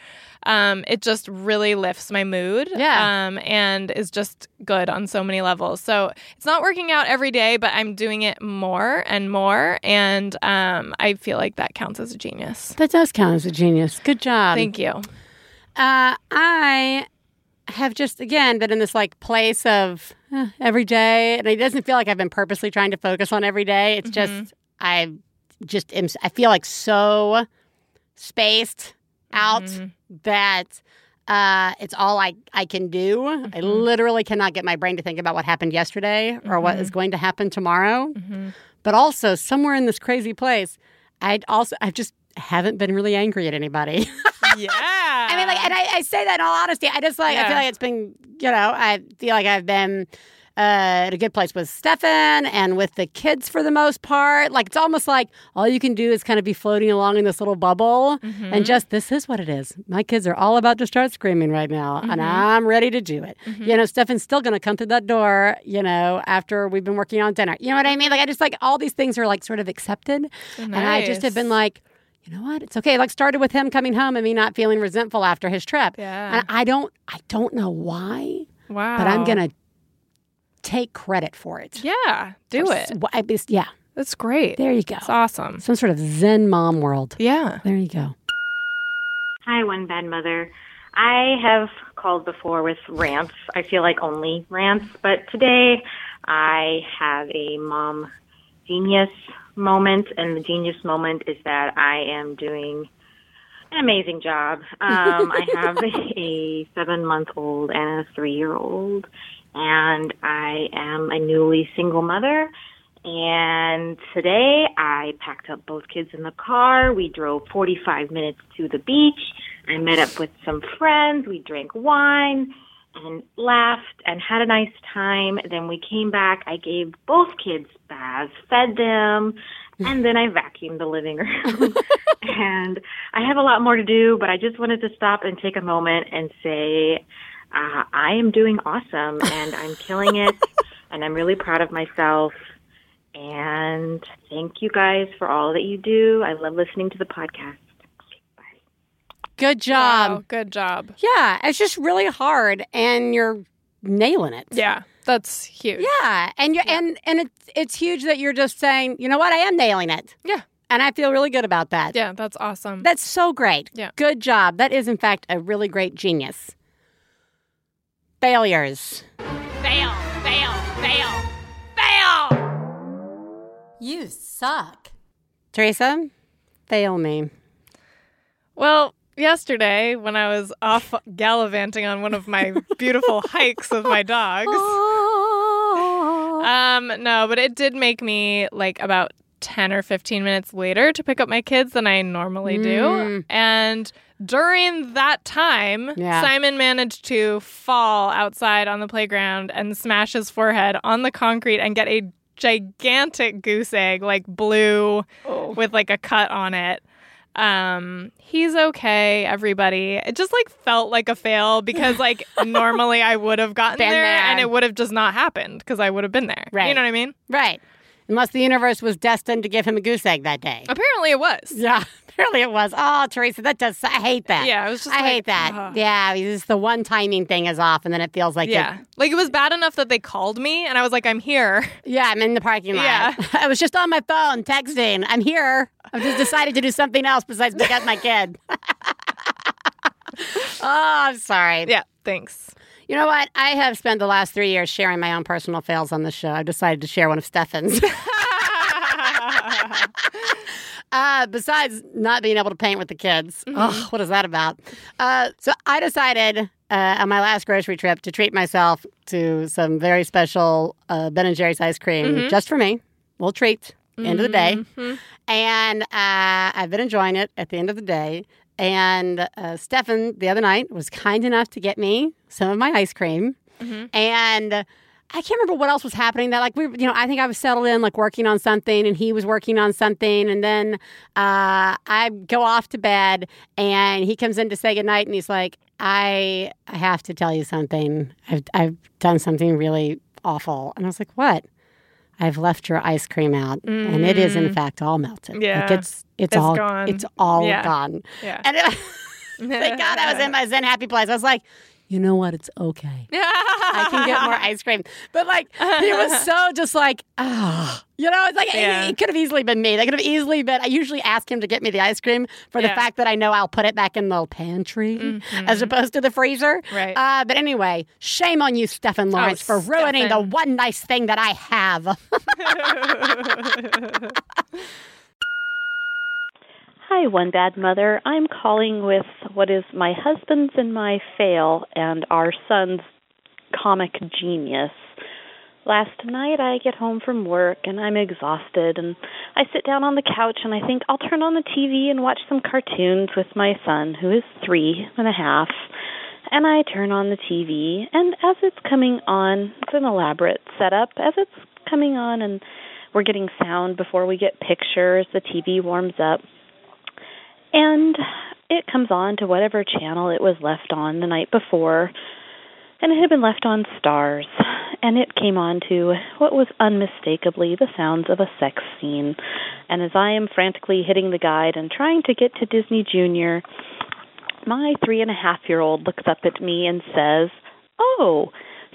um, it just really lifts my mood. Yeah. Um, and is just good on so many levels. So it's not working out every day, but I'm doing it more and more, and um, I feel like that counts as a genius. That does count as a genius. Good job. Thank you. Uh, I have just again been in this like place of uh, every day, and it doesn't feel like I've been purposely trying to focus on every day. It's just mm-hmm. I just am, I feel like so spaced out mm-hmm. that uh, it's all I I can do. I mm-hmm. literally cannot get my brain to think about what happened yesterday or what is going to happen tomorrow. But also somewhere in this crazy place, I also I just haven't been really angry at anybody. Yeah. I and I, I say that in all honesty. I just like, I feel like it's been, you know, I feel like I've been uh, at a good place with Stefan and with the kids for the most part. Like, it's almost like all you can do is kind of be floating along in this little bubble Mm-hmm. and just, this is what it is. My kids are all about to start screaming right now, and Mm-hmm. I'm ready to do it. You know, Stefan's still going to come through that door, you know, after we've been working on dinner. You know what I mean? Like, I just like all these things are like sort of accepted. And I just have been like, you know what? It's okay. Like started with him coming home and me not feeling resentful after his trip. Yeah. And I don't I don't know why, wow. but I'm gonna take credit for it. Yeah, do For it. wh- I yeah. That's great. There you go. It's awesome. Some sort of Zen mom world. Yeah. There you go. Hi, One Bad Mother. I have called before with rants. I feel like only rants, but today I have a mom genius moment, and the genius moment is that I am doing an amazing job. Um, I have a seven month old and a three year old, and I am a newly single mother. And today I packed up both kids in the car. We drove 45 minutes to the beach. I met up with some friends. We drank wine and laughed and had a nice time. Then we came back. I gave both kids baths, fed them, and then I vacuumed the living room. and I have a lot more to do, but I just wanted to stop and take a moment and say, uh, I am doing awesome and I'm killing it. and I'm really proud of myself. And thank you guys for all that you do. I love listening to the podcast. Bye. Good job. Wow, good job. Yeah, it's just really hard and you're nailing it. Yeah, that's huge. Yeah, and you are and and it's it's huge that you're just saying, you know what, I am nailing it. Yeah. And I feel really good about that. Yeah, that's awesome. That's so great. Yeah. Good job. That is, in fact, a really great genius. Failures. fail, fail, fail, fail. You suck. Theresa, fail me. Well, yesterday when I was off gallivanting on one of my beautiful hikes with my dogs. Um, no, but it did make me like about 10 or 15 minutes later to pick up my kids than I normally do. And during that time, Yeah. Simon managed to fall outside on the playground and smash his forehead on the concrete and get a gigantic goose egg, like blue with like a cut on it. Um, he's okay, everybody. It just like felt like a fail because like normally I would have gotten there, there. and it would have just not happened because I would have been there. Right. You know what I mean? Right. Unless the universe was destined to give him a goose egg that day. Apparently it was. Yeah, apparently it was. Oh, Theresa, that does. I hate that. Yeah, it was just I like, hate that. ugh. Yeah, it's the one timing thing is off, and then it feels like Yeah. it- Like it was bad enough that they called me and I was like, I'm here. yeah, I'm in the parking lot. Yeah. I was just on my phone texting. I'm here. I've just decided to do something else besides pick up my kid. oh, I'm sorry. Yeah, thanks. You know what? I have spent the last three years sharing my own personal fails on the show. I've decided to share one of Stefan's. Uh, besides not being able to paint with the kids. Oh, what is that about? Uh, so I decided uh, on my last grocery trip to treat myself to some very special uh, Ben and Jerry's ice cream just for me. Little treat. End of the day. And uh, I've been enjoying it at the end of the day. And uh, Stefan, the other night, was kind enough to get me some of my ice cream. And I can't remember what else was happening. That like we, you know, I think I was settled in, like working on something, and he was working on something, and then uh, I go off to bed, and he comes in to say goodnight, and he's like, "I, I have to tell you something. I've, I've done something really awful. And I was like, what? I've left your ice cream out, and it is in fact all melted. Like, Mm. Yeah. it's it's, It's all gone. it's all Yeah. gone. Yeah. And it, thank God I was in my Zen happy place. I was like, you know what? It's okay. I can get more ice cream. But like, he was so just like, ah, you know, it's like Yeah. it, it could have easily been me. That could have easily been. I usually ask him to get me the ice cream for the Yeah. Mm-hmm. fact that I know I'll put it back in the pantry as opposed to the freezer. Right. Uh, but anyway, shame on you, Stefan Lawrence, for ruining the one nice thing that I have. Hi, One Bad Mother. I'm calling with what is my husband's and my fail and our son's comic genius. Last night I get home from work and I'm exhausted and I sit down on the couch and I think I'll turn on the TV and watch some cartoons with my son who is three and a half. And I turn on the TV and as it's coming on, it's an elaborate setup. As it's coming on and we're getting sound before we get pictures, the TV warms up. And it comes on to whatever channel it was left on the night before. And it had been left on stars. And it came on to what was unmistakably the sounds of a sex scene. And as I am frantically hitting the guide and trying to get to Disney Junior, my three and a half year old looks up at me and says, Oh,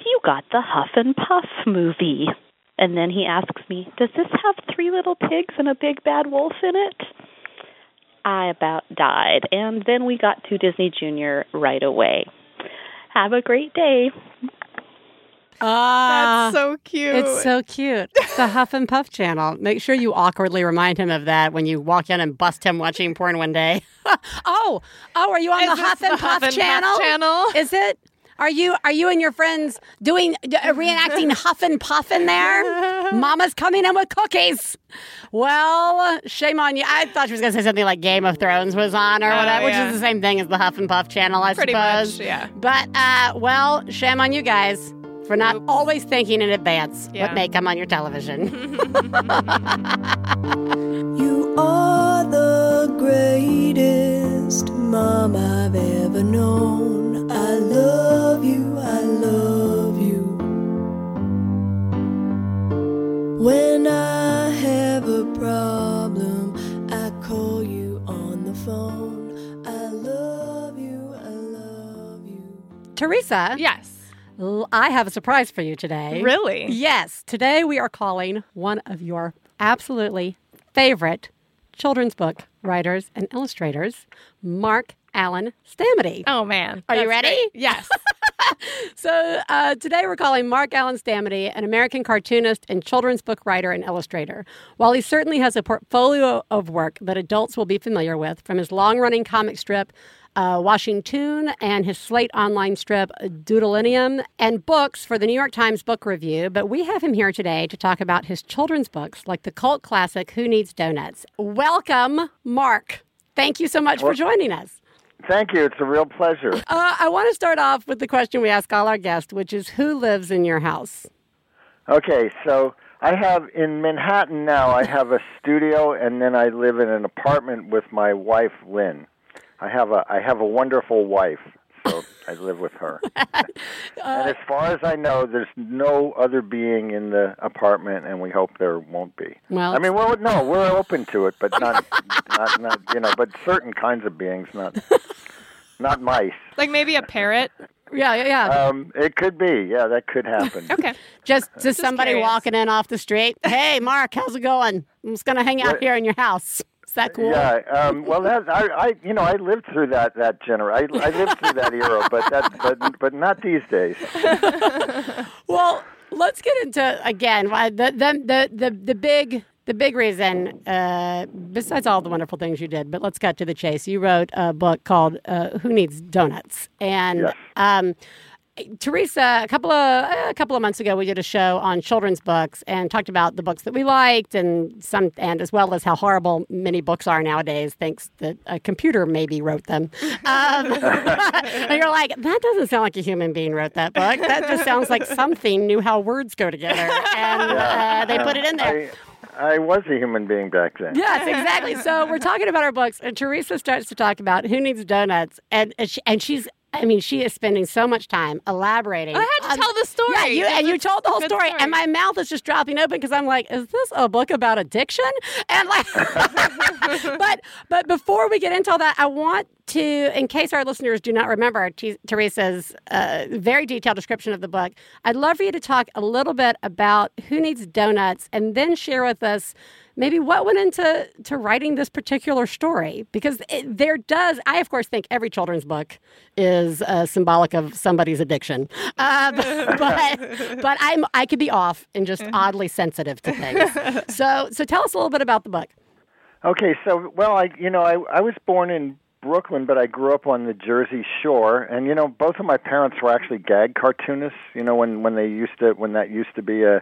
you got the Huff and Puff movie. And then he asks me, Does this have three little pigs and a big bad wolf in it? I about died. And then we got to Disney Junior right away. Have a great day. Ah. That's so cute. It's so cute. It's the Huff and Puff channel. Make sure you awkwardly remind him of that when you walk in and bust him watching porn one day. oh, oh, are you on Is the Huff and the Puff Huff and Puff channel? channel? Is it? Are you are you and your friends doing uh, reenacting Huff and Puff in there? Mama's coming in with cookies. Well, shame on you. I thought she was going to say something like Game of Thrones was on or Oh, whatever, which is the same thing as the Huff and Puff channel, I Pretty suppose. much, yeah. But uh, well, shame on you guys for not always thinking in advance Yeah. what may come on your television. You are the greatest mom I've ever known. I love you, I love you. When I have a problem, I call you on the phone. I love you, I love you. Theresa, yes. I have a surprise for you today. Really? Yes. Today we are calling one of your absolutely favorite children's book writers and illustrators, Mark Alan Stamaty. Oh man. Are you ready? great. Yes. So uh, today we're calling Mark Alan Stamaty an American cartoonist and children's book writer and illustrator. While he certainly has a portfolio of work that adults will be familiar with, from his long-running comic strip uh, Washingtoon and his Slate online strip Doodlennium and books for the New York Times Book Review, but we have him here today to talk about his children's books like the cult classic Who Needs Donuts. Welcome, Mark. Thank you so much for joining us. Thank you. It's a real pleasure. Uh, I want to start off with the question we ask all our guests, which is who lives in your house? Okay, so I have in Manhattan now. I have a studio, and then I live in an apartment with my wife Lynn. I have a I have a wonderful wife, so I live with her. and as far as I know, there's no other being in the apartment, and we hope there won't be. Well, I mean, we're no, we're open to it, but not not not you know, but certain kinds of beings, not not mice. like maybe a parrot. Yeah, yeah, yeah. Um, it could be, yeah, that could happen. Okay. just just somebody curious. walking in off the street. Hey, Mark, how's it going? I'm just gonna hang out What- here in your house. Is that cool? Yeah, um, well, that I, I, you know, I lived through that that gener. I, I lived through that era, but that, but, but not these days. Well, let's get into again why the the the the, the big. The big reason, uh, besides all the wonderful things you did, but let's cut to the chase. You wrote a book called uh, "Who Needs Donuts," and Yes. um, Theresa, a couple of a couple of months ago, we did a show on children's books and talked about the books that we liked, and some, and as well as how horrible many books are nowadays, thanks that a computer maybe wrote them. Um, and you're like, that doesn't sound like a human being wrote that book. That just sounds like something knew how words go together, and uh, they put it in there. I, I was a human being back then. Yes, exactly. So we're talking about our books, and Theresa starts to talk about who needs donuts, and and, she, and she's I mean, she is spending so much time elaborating. I had to on- tell the story. Yeah, you, and you told the whole story, story. and my mouth is just dropping open because I'm like, is this a book about addiction? And like, but but before we get into all that, I want to, in case our listeners do not remember T- Theresa's uh, very detailed description of the book, I'd love for you to talk a little bit about who needs donuts, and then share with us maybe what went into to writing this particular story? Because it, there does i of course think every children's book is uh, symbolic of somebody's addiction. Uh, but but i'm i could be off and just oddly sensitive to things. So so tell us a little bit about the book. Okay, so well, I you know I I was born in Brooklyn, but I grew up on the Jersey Shore, and you know both of my parents were actually gag cartoonists. You know when when they used to when that used to be a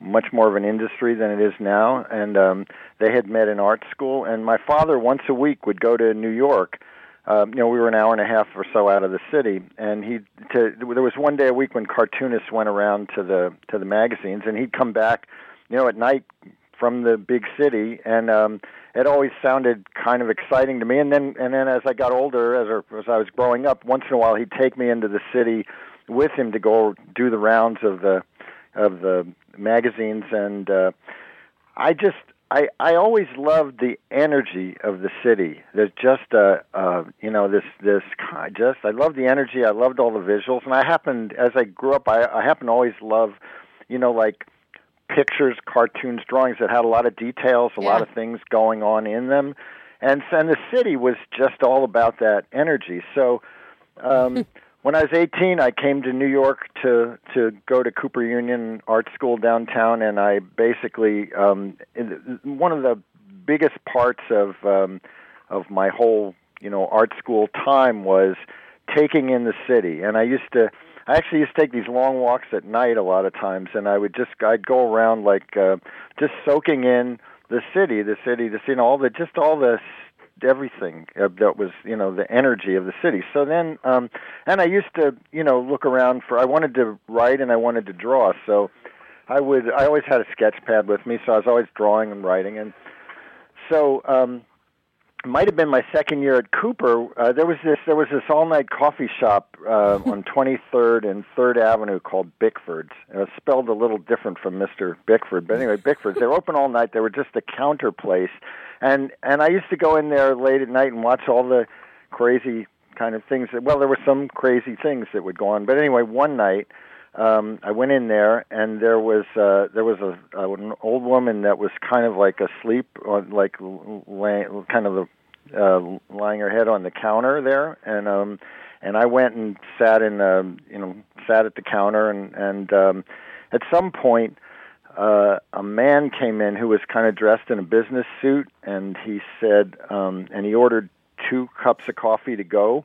much more of an industry than it is now, and um, they had met in art school. And my father once a week would go to New York. Um, you know, we were an hour and a half or so out of the city, and he to there was one day a week when cartoonists went around to the to the magazines, and he'd come back, you know, at night from the big city, and um, it always sounded kind of exciting to me. And then and then as I got older, as as I was growing up, once in a while he'd take me into the city with him to go do the rounds of the of the magazines, and uh, I just I I always loved the energy of the city. There's just a uh, you know this this just I love the energy. I loved all the visuals, and I happened as I grew up, I I happened to always love you know like pictures, cartoons, drawings that had a lot of details, a lot of things going on in them, and and the city was just all about that energy. So. Um, when I was 18, I came to New York to to go to Cooper Union Art School downtown, and I basically um, one of the biggest parts of um, of my whole you know art school time was taking in the city. And I used to I actually used to take these long walks at night a lot of times, and I would just I'd go around like uh, just soaking in the city, the city, the know all the just all the everything uh, that was you know the energy of the city so then um and i used to you know look around for i wanted to write and i wanted to draw so i would i always had a sketch pad with me so i was always drawing and writing and so um might have been my second year at Cooper. Uh, there was this there was this all night coffee shop uh, on 23rd and 3rd Avenue called Bickford's. It was spelled a little different from Mr. Bickford, but anyway, Bickford's. They were open all night. They were just a counter place, and and I used to go in there late at night and watch all the crazy kind of things. That, well, there were some crazy things that would go on, but anyway, one night um I went in there and there was uh there was a, an old woman that was kind of like asleep on like lay, kind of uh lying her head on the counter there and um and I went and sat in um you know sat at the counter and and um at some point uh a man came in who was kind of dressed in a business suit and he said um and he ordered two cups of coffee to go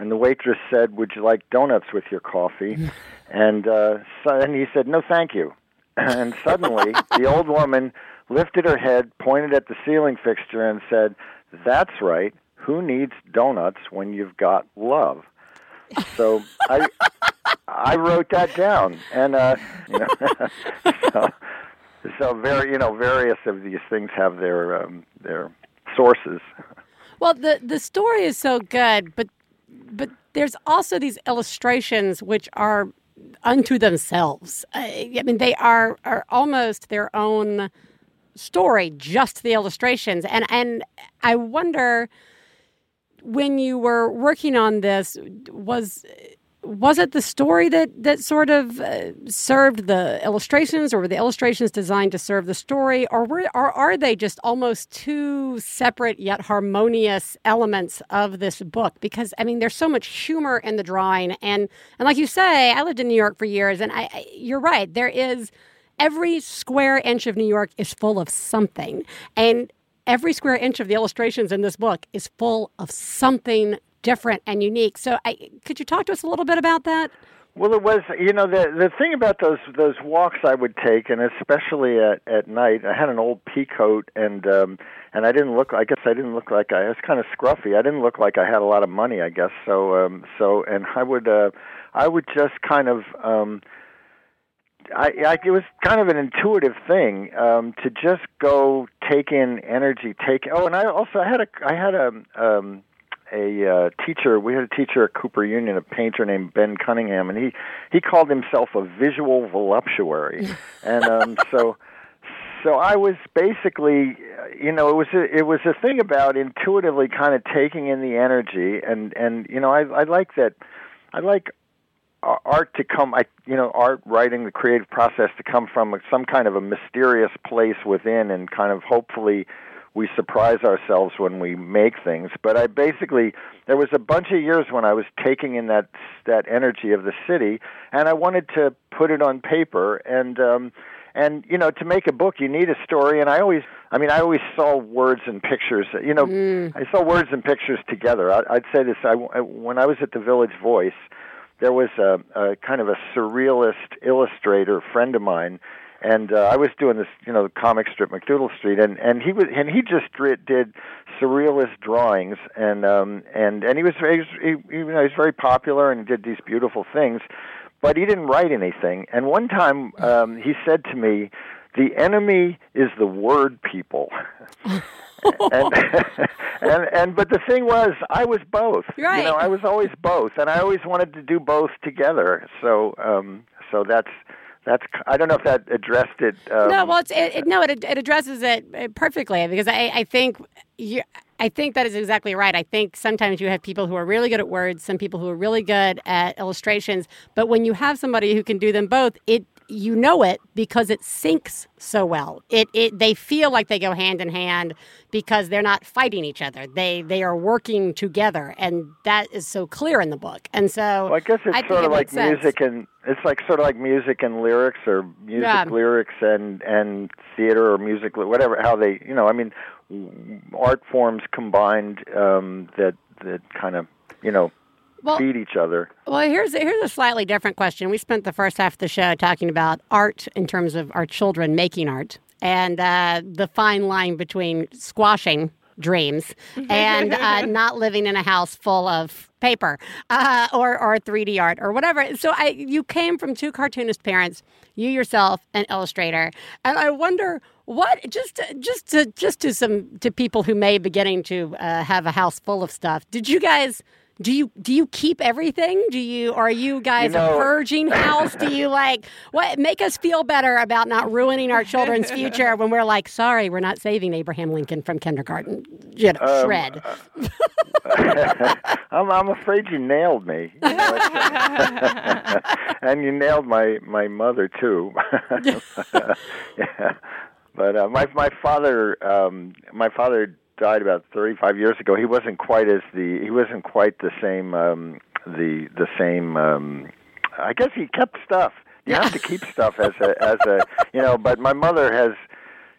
and the waitress said, "Would you like donuts with your coffee?" and uh, so, and he said, "No, thank you." and suddenly, the old woman lifted her head, pointed at the ceiling fixture, and said, "That's right. Who needs donuts when you've got love?" So I I wrote that down, and uh, you know, so, so very you know various of these things have their um, their sources. Well, the the story is so good, but but there's also these illustrations which are unto themselves. I, I mean, they are are almost their own story, just the illustrations. And and I wonder when you were working on this was was it the story that that sort of uh, served the illustrations or were the illustrations designed to serve the story or were or are they just almost two separate yet harmonious elements of this book? Because i mean there's so much humor in the drawing and and like you say i lived in new york for years and i, I you're right there is every square inch of new york is full of something and every square inch of the illustrations in this book is full of something different and unique. So, I, could you talk to us a little bit about that? Well, it was you know the the thing about those those walks I would take, and especially at at night. I had an old pea coat, and um, and I didn't look. I guess I didn't look like I, I was kind of scruffy. I didn't look like I had a lot of money. I guess so. Um, so and I would uh, I would just kind of. Um, I, I it was kind of an intuitive thing um, to just go take in energy, take. Oh, and I also I had a I had a um, a uh, teacher. We had a teacher at Cooper Union, a painter named Ben Cunningham, and he he called himself a visual voluptuary, and um, so so I was basically, uh, you know, it was a, it was a thing about intuitively kind of taking in the energy, and and you know, I I like that, I like art to come, I you know, art writing, the creative process to come from some kind of a mysterious place within, and kind of hopefully we surprise ourselves when we make things. But I basically there was a bunch of years when I was taking in that that energy of the city, and I wanted to put it on paper and. um and you know to make a book you need a story and i always i mean i always saw words and pictures you know Mm. i saw words and pictures together I, i'd say this I, when i was at the village voice there was a, a kind of a surrealist illustrator friend of mine and uh, I was doing this, you know, comic strip MacDoodle Street, and and he was and he just dri- did surrealist drawings, and um and and he was he, was, he you know he's very popular and did these beautiful things, but he didn't write anything. And one time um, he said to me, "The enemy is the word people." and, and and but the thing was, I was both. Right. You know, I was always both, and I always wanted to do both together. So um, so that's that's I don't know if that addressed it. Um, no, well, it's, it, it, no, it, it addresses it uh, perfectly because I, I think you, I think that is exactly right. I think sometimes you have people who are really good at words, some people who are really good at illustrations, but when you have somebody who can do them both, it you know it because it syncs so well. It it they feel like they go hand in hand because they're not fighting each other. They they are working together, and that is so clear in the book. And so well, I guess it's think sort it of like makes sense. music and it's like sort of like music and lyrics or music Yeah. lyrics and and theater or music whatever how they you know I mean art forms combined um, that that kind of you know Well- feed each other. Well, here's here's a slightly different question. We spent the first half of the show talking about art in terms of our children making art and uh, the fine line between squashing dreams and uh, not living in a house full of paper uh, or or 3D art or whatever. So I you came from two cartoonist parents, you yourself an illustrator, and I wonder what just to, just to just to some to people who may be beginning to uh, have a house full of stuff. Did you guys? Do you do you keep everything? Do you are you guys You know- a purging house? Do you like what make us feel better about not ruining our children's future when we're like, sorry, we're not saving Abraham Lincoln from kindergarten? You know, Um, shred. I'm I'm afraid you nailed me. You know, and you nailed my my mother too. yeah. But uh, my my father um my father died about 35 years ago. He wasn't quite as the he wasn't quite the same um the the same um I guess he kept stuff. You have to keep stuff as a as a you know, but my mother has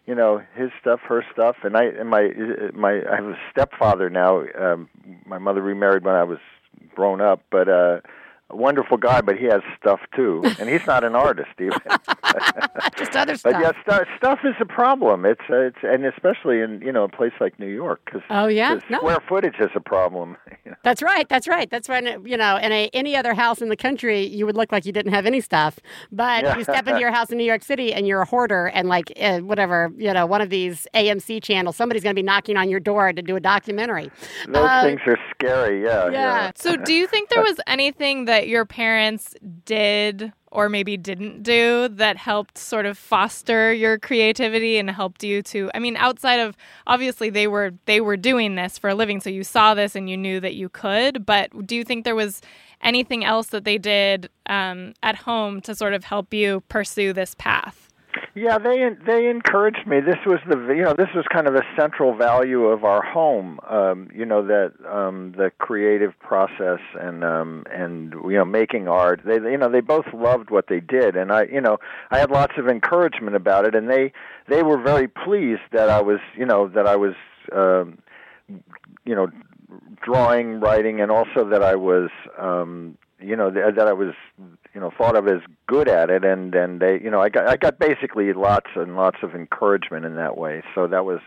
you know his stuff, her stuff, and I and my my I have a stepfather now. Um, my mother remarried when I was grown up, but uh, a wonderful guy. But he has stuff too, and he's not an artist even. Just other stuff. but yeah, stu- stuff is a problem. It's uh, it's and especially in you know a place like New York because Oh, yeah? No. square footage is a problem. you know. That's right. That's right. That's when you know, in a, any other house in the country, you would look like you didn't have any stuff. But Yeah. you step into your house in New York City, and you're a hoarder, and like uh, whatever, you know, one of these AMC channels, somebody's going to be knocking on your door to do a documentary. Those Uh, things are scary. Yeah, yeah. So, do you think there was anything that your parents did or maybe didn't do that helped sort of foster your creativity and helped you to I mean outside of obviously they were they were doing this for a living so you saw this and you knew that you could but do you think there was anything else that they did um, at home to sort of help you pursue this path? Yeah, they they encouraged me. This was the you know this was kind of a central value of our home. Um, you know that um, the creative process and um, and you know making art. They you know they both loved what they did, and I you know I had lots of encouragement about it, and they they were very pleased that I was you know that I was um, you know drawing, writing, and also that I was um, you know th- that I was you know thought of as good at it and and they you know I got I got basically lots and lots of encouragement in that way. So that was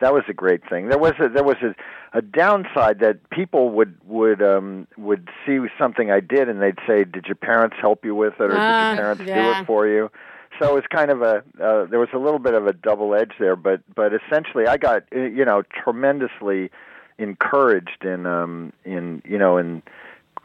that was a great thing. There was a there was a, a downside that people would would um would see something I did and they'd say did your parents help you with it or Ah, did your parents do it for you? So it was kind of a uh, there was a little bit of a double edge there but but essentially I got uh, you know tremendously encouraged in um in you know in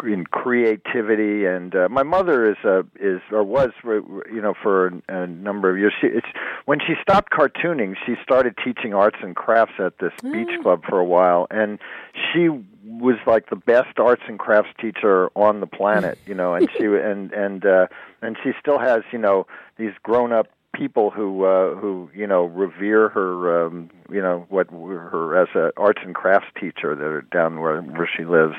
in creativity and uh, my mother is uh, is or was you know for a, a number of years she it's when she stopped cartooning she started teaching arts and crafts at this beach club for a while and she was like the best arts and crafts teacher on the planet you know and she and and uh and she still has you know these grown up people who uh, who you know revere her um, you know what her as a arts and crafts teacher that are down where where she lives.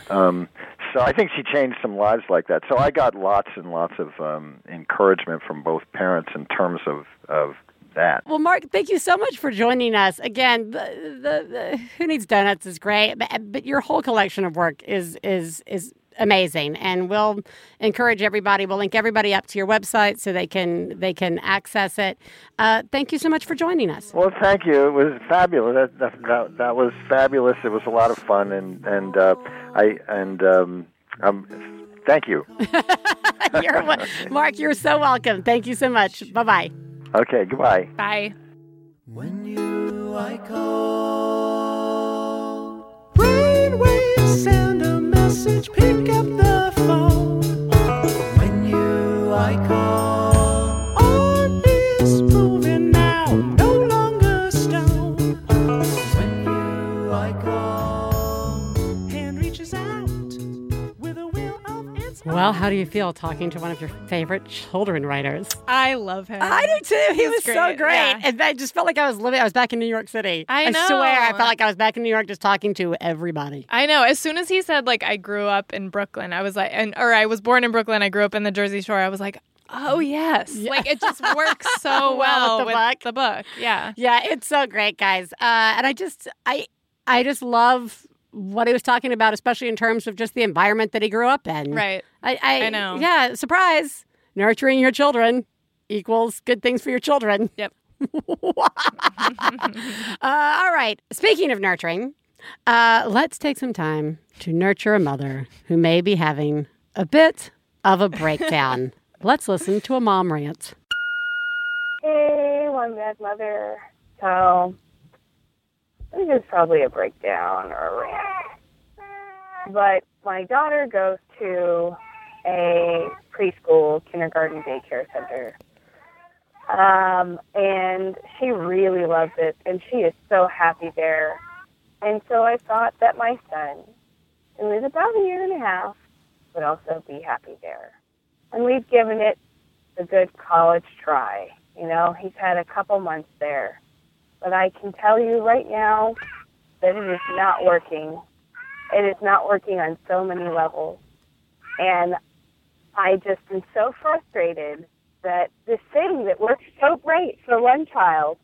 um, so I think she changed some lives like that. So I got lots and lots of um, encouragement from both parents in terms of of that. Well, Mark, thank you so much for joining us. Again, the, the, the Who Needs Donuts is great, but, but your whole collection of work is is is amazing. And we'll encourage everybody we'll link everybody up to your website so they can they can access it. Uh, thank you so much for joining us. Well thank you. It was fabulous. That, that, that, that was fabulous. It was a lot of fun and and uh, i and um, um, thank you. You're, mark you're so welcome. Thank you so much. Bye-bye. Okay goodbye. Bye. When you i call brainwaves sound a message pick up the phone. When you i well how do you feel talking to one of your favorite children writers i love him i do too he He's was great. so great Yeah. and i just felt like i was living i was back in new york city I know. swear i felt like i was back in new york just talking to everybody I know. As soon as he said like I grew up in Brooklyn, I was like, and or I was born in Brooklyn, I grew up in the Jersey Shore. I was like, oh yes, like it just works so well, with the book. the book. Yeah, Yeah, it's so great, guys. Uh, and I just, I, I just love what he was talking about, especially in terms of just the environment that he grew up in. right. I, I, I know. Yeah, surprise. Nurturing your children equals good things for your children. Yep. uh, all right. Speaking of nurturing, uh, let's take some time to nurture a mother who may be having a bit of a breakdown. let's listen to a mom rant. Hey, one bad mother. So, is probably a breakdown or a rant. But my daughter goes to a preschool, kindergarten, daycare center. Um, and she really loves it, and she is so happy there. And so I thought that my son, who is about a year and a half, would also be happy there. And we've given it a good college try. You know, he's had a couple months there. But I can tell you right now that it is not working. It is not working on so many levels. And I just am so frustrated that this thing that works so great for one child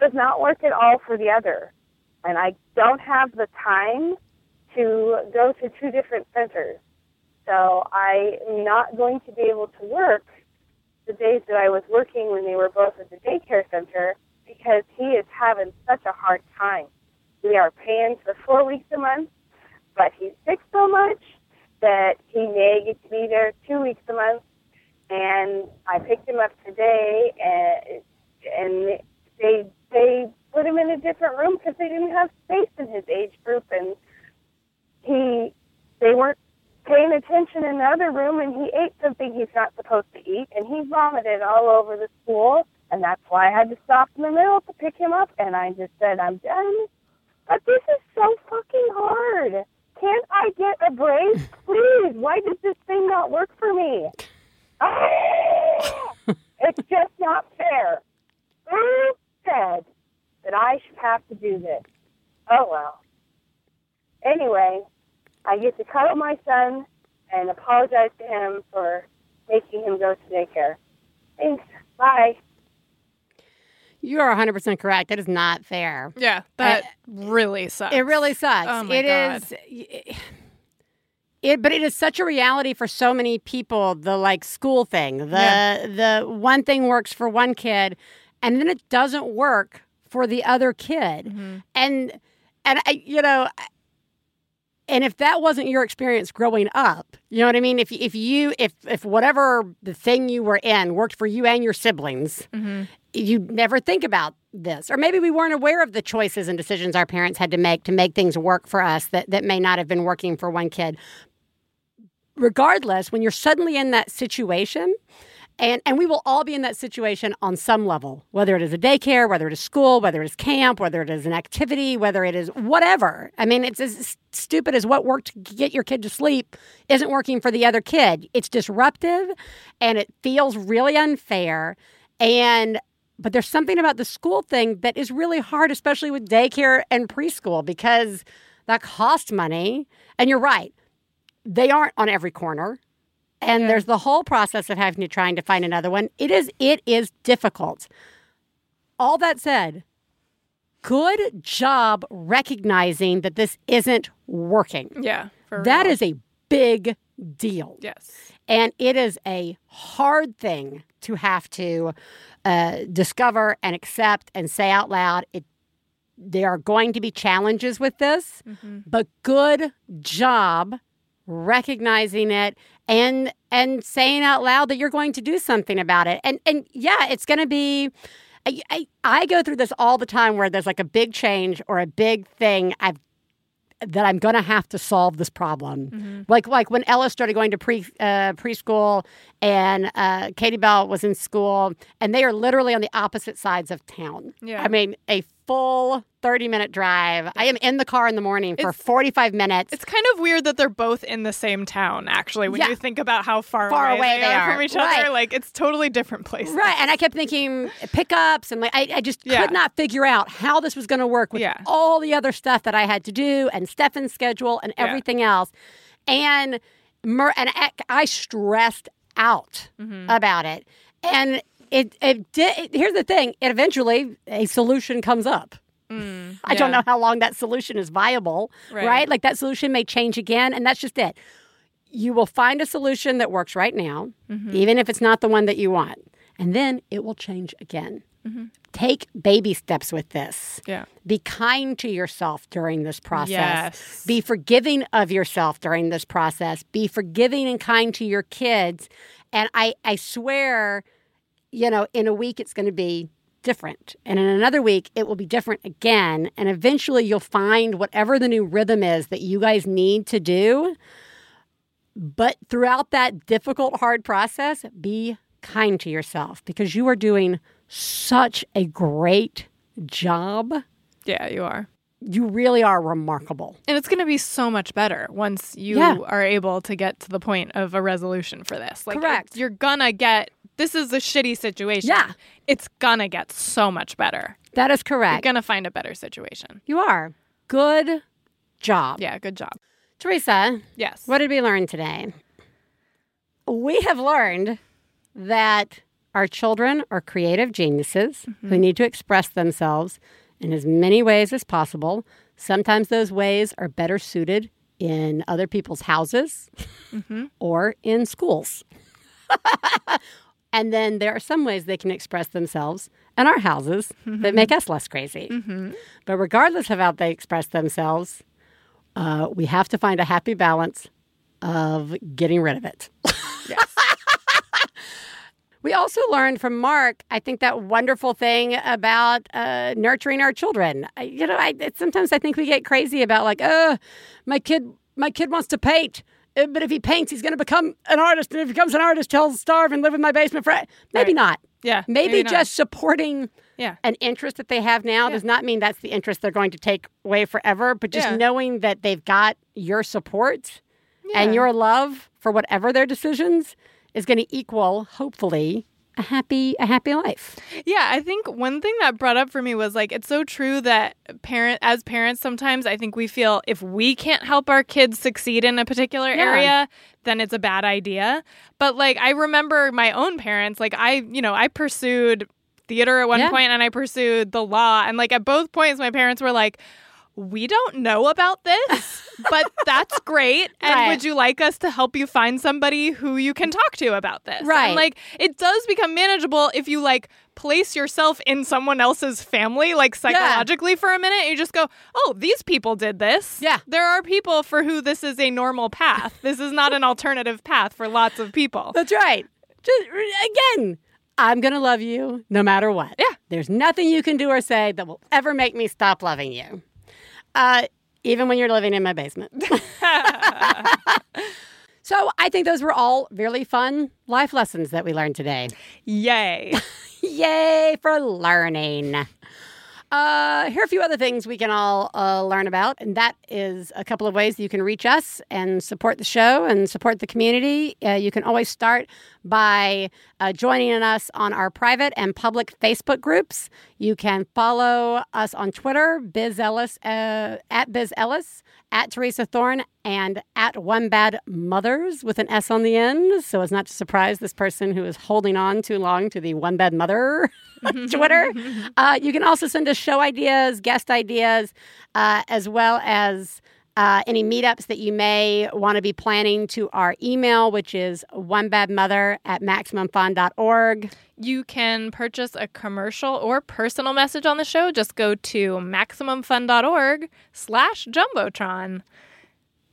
does not work at all for the other. And I don't have the time to go to two different centers. So I am not going to be able to work the days that I was working when they were both at the daycare center because he is having such a hard time. We are paying for four weeks a month, but he's sick so much that he may get to be there two weeks a month. And I picked him up today, and and they they put him in a different room because they didn't have space in his age group, and he they weren't paying attention in the other room and he ate something he's not supposed to eat and he vomited all over the school and that's why I had to stop in the middle to pick him up and I just said, I'm done. But this is so fucking hard. Can't I get a break? Please. Why does this thing not work for me? Ah! it's just not fair. Who said that I should have to do this? Oh well. Anyway, I get to cuddle my son and apologize to him for making him go to daycare. Thanks. Bye. You are 100% correct. That is not fair. Yeah, that really sucks. It really sucks. Oh my It God. is- It, but it is such a reality for so many people. The like school thing, the Yeah. the one thing works for one kid, and then it doesn't work for the other kid. Mm-hmm. And and I, you know, and if that wasn't your experience growing up, you know what I mean. If if you if if whatever the thing you were in worked for you and your siblings, Mhm. You never think about this. Or maybe we weren't aware of the choices and decisions our parents had to make to make things work for us that, that may not have been working for one kid. Regardless, when you're suddenly in that situation, and, and we will all be in that situation on some level, whether it is a daycare, whether it is school, whether it is camp, whether it is an activity, whether it is whatever. I mean, it's as stupid as what worked to get your kid to sleep isn't working for the other kid. It's disruptive and it feels really unfair. And but there's something about the school thing that is really hard, especially with daycare and preschool, because that costs money. And you're right, they aren't on every corner and there's the whole process of having to trying to find another one it is it is difficult all that said good job recognizing that this isn't working Yeah. For That real. is a big deal Yes. And it is a hard thing to have to uh, discover and accept and say out loud it there are going to be challenges with this but good job recognizing it and and saying out loud that you're going to do something about it. And and yeah it's going to be I, I, I go through this all the time where there's like a big change or a big thing. I've that I'm going to have to solve this problem. Like like when Ella started going to pre uh, preschool and uh, Katie Bell was in school, and they are literally on the opposite sides of town. Yeah. I mean a full 30 minute drive. I am in the car in the morning for It's- 45 minutes. It's kind of weird that they're both in the same town, actually, when Yeah. you think about how far, Far away, away they, they are are. from each Right. other. Like, it's totally different places. Right, and I kept thinking pickups, and like I, I just Yeah. could not figure out how this was going to work with Yeah. all the other stuff that I had to do, and Stefan's schedule, and everything else, and Mer- and I, I stressed out Mm-hmm. about it, and it it did. Here's the thing: it eventually a solution comes up. I don't know how long that solution is viable, Right. right. Like that solution may change again, and that's just it. You will find a solution that works right now, Mm-hmm. even if it's not the one that you want, and then it will change again. Take baby steps with this. Yeah. Be kind to yourself during this process. Yes. Be forgiving of yourself during this process. Be forgiving and kind to your kids. And I, I swear, you know, in a week it's going to be different. And in another week it will be different again. And eventually you'll find whatever the new rhythm is that you guys need to do. But throughout that difficult, hard process, be kind to yourself because you are doing such a great job. Yeah, you are. You really are remarkable. And it's going to be so much better once you Yeah. are able to get to the point of a resolution for this. Like, Correct. You're gonna get. This is a shitty situation. Yeah. It's gonna get so much better. That is correct. You're gonna find a better situation. You are. Good job. Yeah. Good job. Theresa, Yes. what did we learn today? We have learned that our children are creative geniuses who mm-hmm. need to express themselves in as many ways as possible. Sometimes those ways are better suited in other people's houses mm-hmm. or in schools. and then there are some ways they can express themselves in our houses that make us less crazy. But regardless of how they express themselves, uh, we have to find a happy balance of getting rid of it. we also learned from Mark, I think, that wonderful thing about uh, nurturing our children. I, you know, I, sometimes I think we get crazy about like, uh, my kid, my kid wants to paint. Uh, But if he paints, he's going to become an artist. And if he becomes an artist, he'll starve and live in my basement for. Maybe Right. not. Yeah. Maybe, not. just supporting Yeah. an interest that they have now does not mean that's the interest they're going to take away forever, but just Yeah. knowing that they've got your support Yeah. and your love for whatever their decisions is going to equal, hopefully, a happy a happy life. Yeah, I think one thing that brought up for me was like it's so true that parent as parents sometimes I think we feel if we can't help our kids succeed in a particular Yeah. area, then it's a bad idea. But like I remember my own parents, like I, you know, I pursued theater at one Yeah. point and I pursued the law and like at both points my parents were like we don't know about this, but that's great. And Right. would you like us to help you find somebody who you can talk to about this? Right. And like it does become manageable if you like place yourself in someone else's family, like psychologically for a minute. You just go, oh, these people did this. Yeah. There are people for who this is a normal path. This is not an alternative path for lots of people. That's right. Just again, I'm going to love you no matter what. Yeah. There's nothing you can do or say that will ever make me stop loving you. Uh, even when you're living in my basement. so I think those were all really fun life lessons that we learned today. Yay. Yay for learning. Uh, here are a few other things we can all uh, learn about, and that is a couple of ways you can reach us and support the show and support the community. Uh, you can always start by uh, joining us on our private and public Facebook groups. You can follow us on Twitter, Biz Ellis, uh, at Biz Ellis, at Theresa Thorn, and at One Bad Mothers with an S on the end. So as not to surprise this person who is holding on too long to the One Bad Mother Twitter. Uh, you can also send us show ideas, guest ideas, uh, as well as uh, any meetups that you may want to be planning to our email, which is onebadmother at maximumfun.org. You can purchase a commercial or personal message on the show. Just go to maximumfun.org slash jumbotron.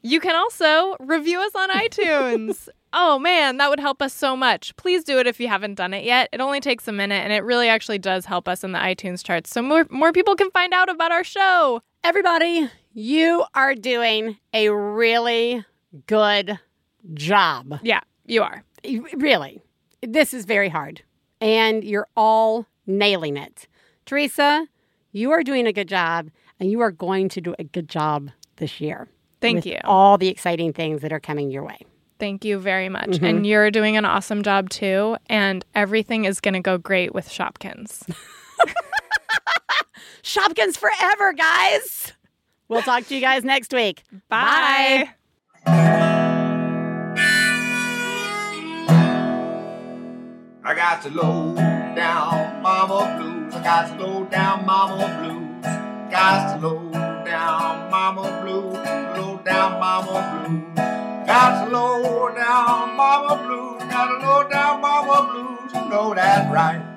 You can also review us on iTunes. oh man, that would help us so much. Please do it if you haven't done it yet. It only takes a minute and it really actually does help us in the iTunes charts so more, more people can find out about our show. Everybody, you are doing a really good job. Yeah, you are. Really. This is very hard. And you're all nailing it. Theresa, you are doing a good job, and you are going to do a good job this year. Thank with you. All the exciting things that are coming your way. Thank you very much. Mhm. And you're doing an awesome job too. And everything is going to go great with Shopkins. Shopkins forever, guys. We'll talk to you guys next week. Bye. I got to low down mama blues. I got to low down mama blues. Got to low down mama blues. Low down mama blues. Got to low down mama blues. Got to low down mama blues. You know that right.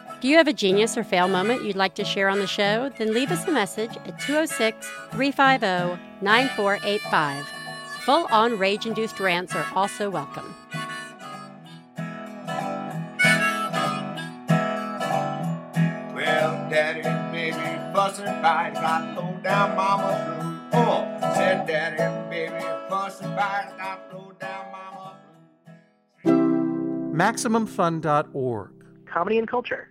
Do you have a genius or fail moment you'd like to share on the show? Then leave us a message at 206 350 9485. Full on rage induced rants are also welcome. Well, daddy and baby fussing fight. Got low down mama blues. Oh, said daddy and baby fussing fight. Got low down mama MaximumFun.org. Comedy and culture.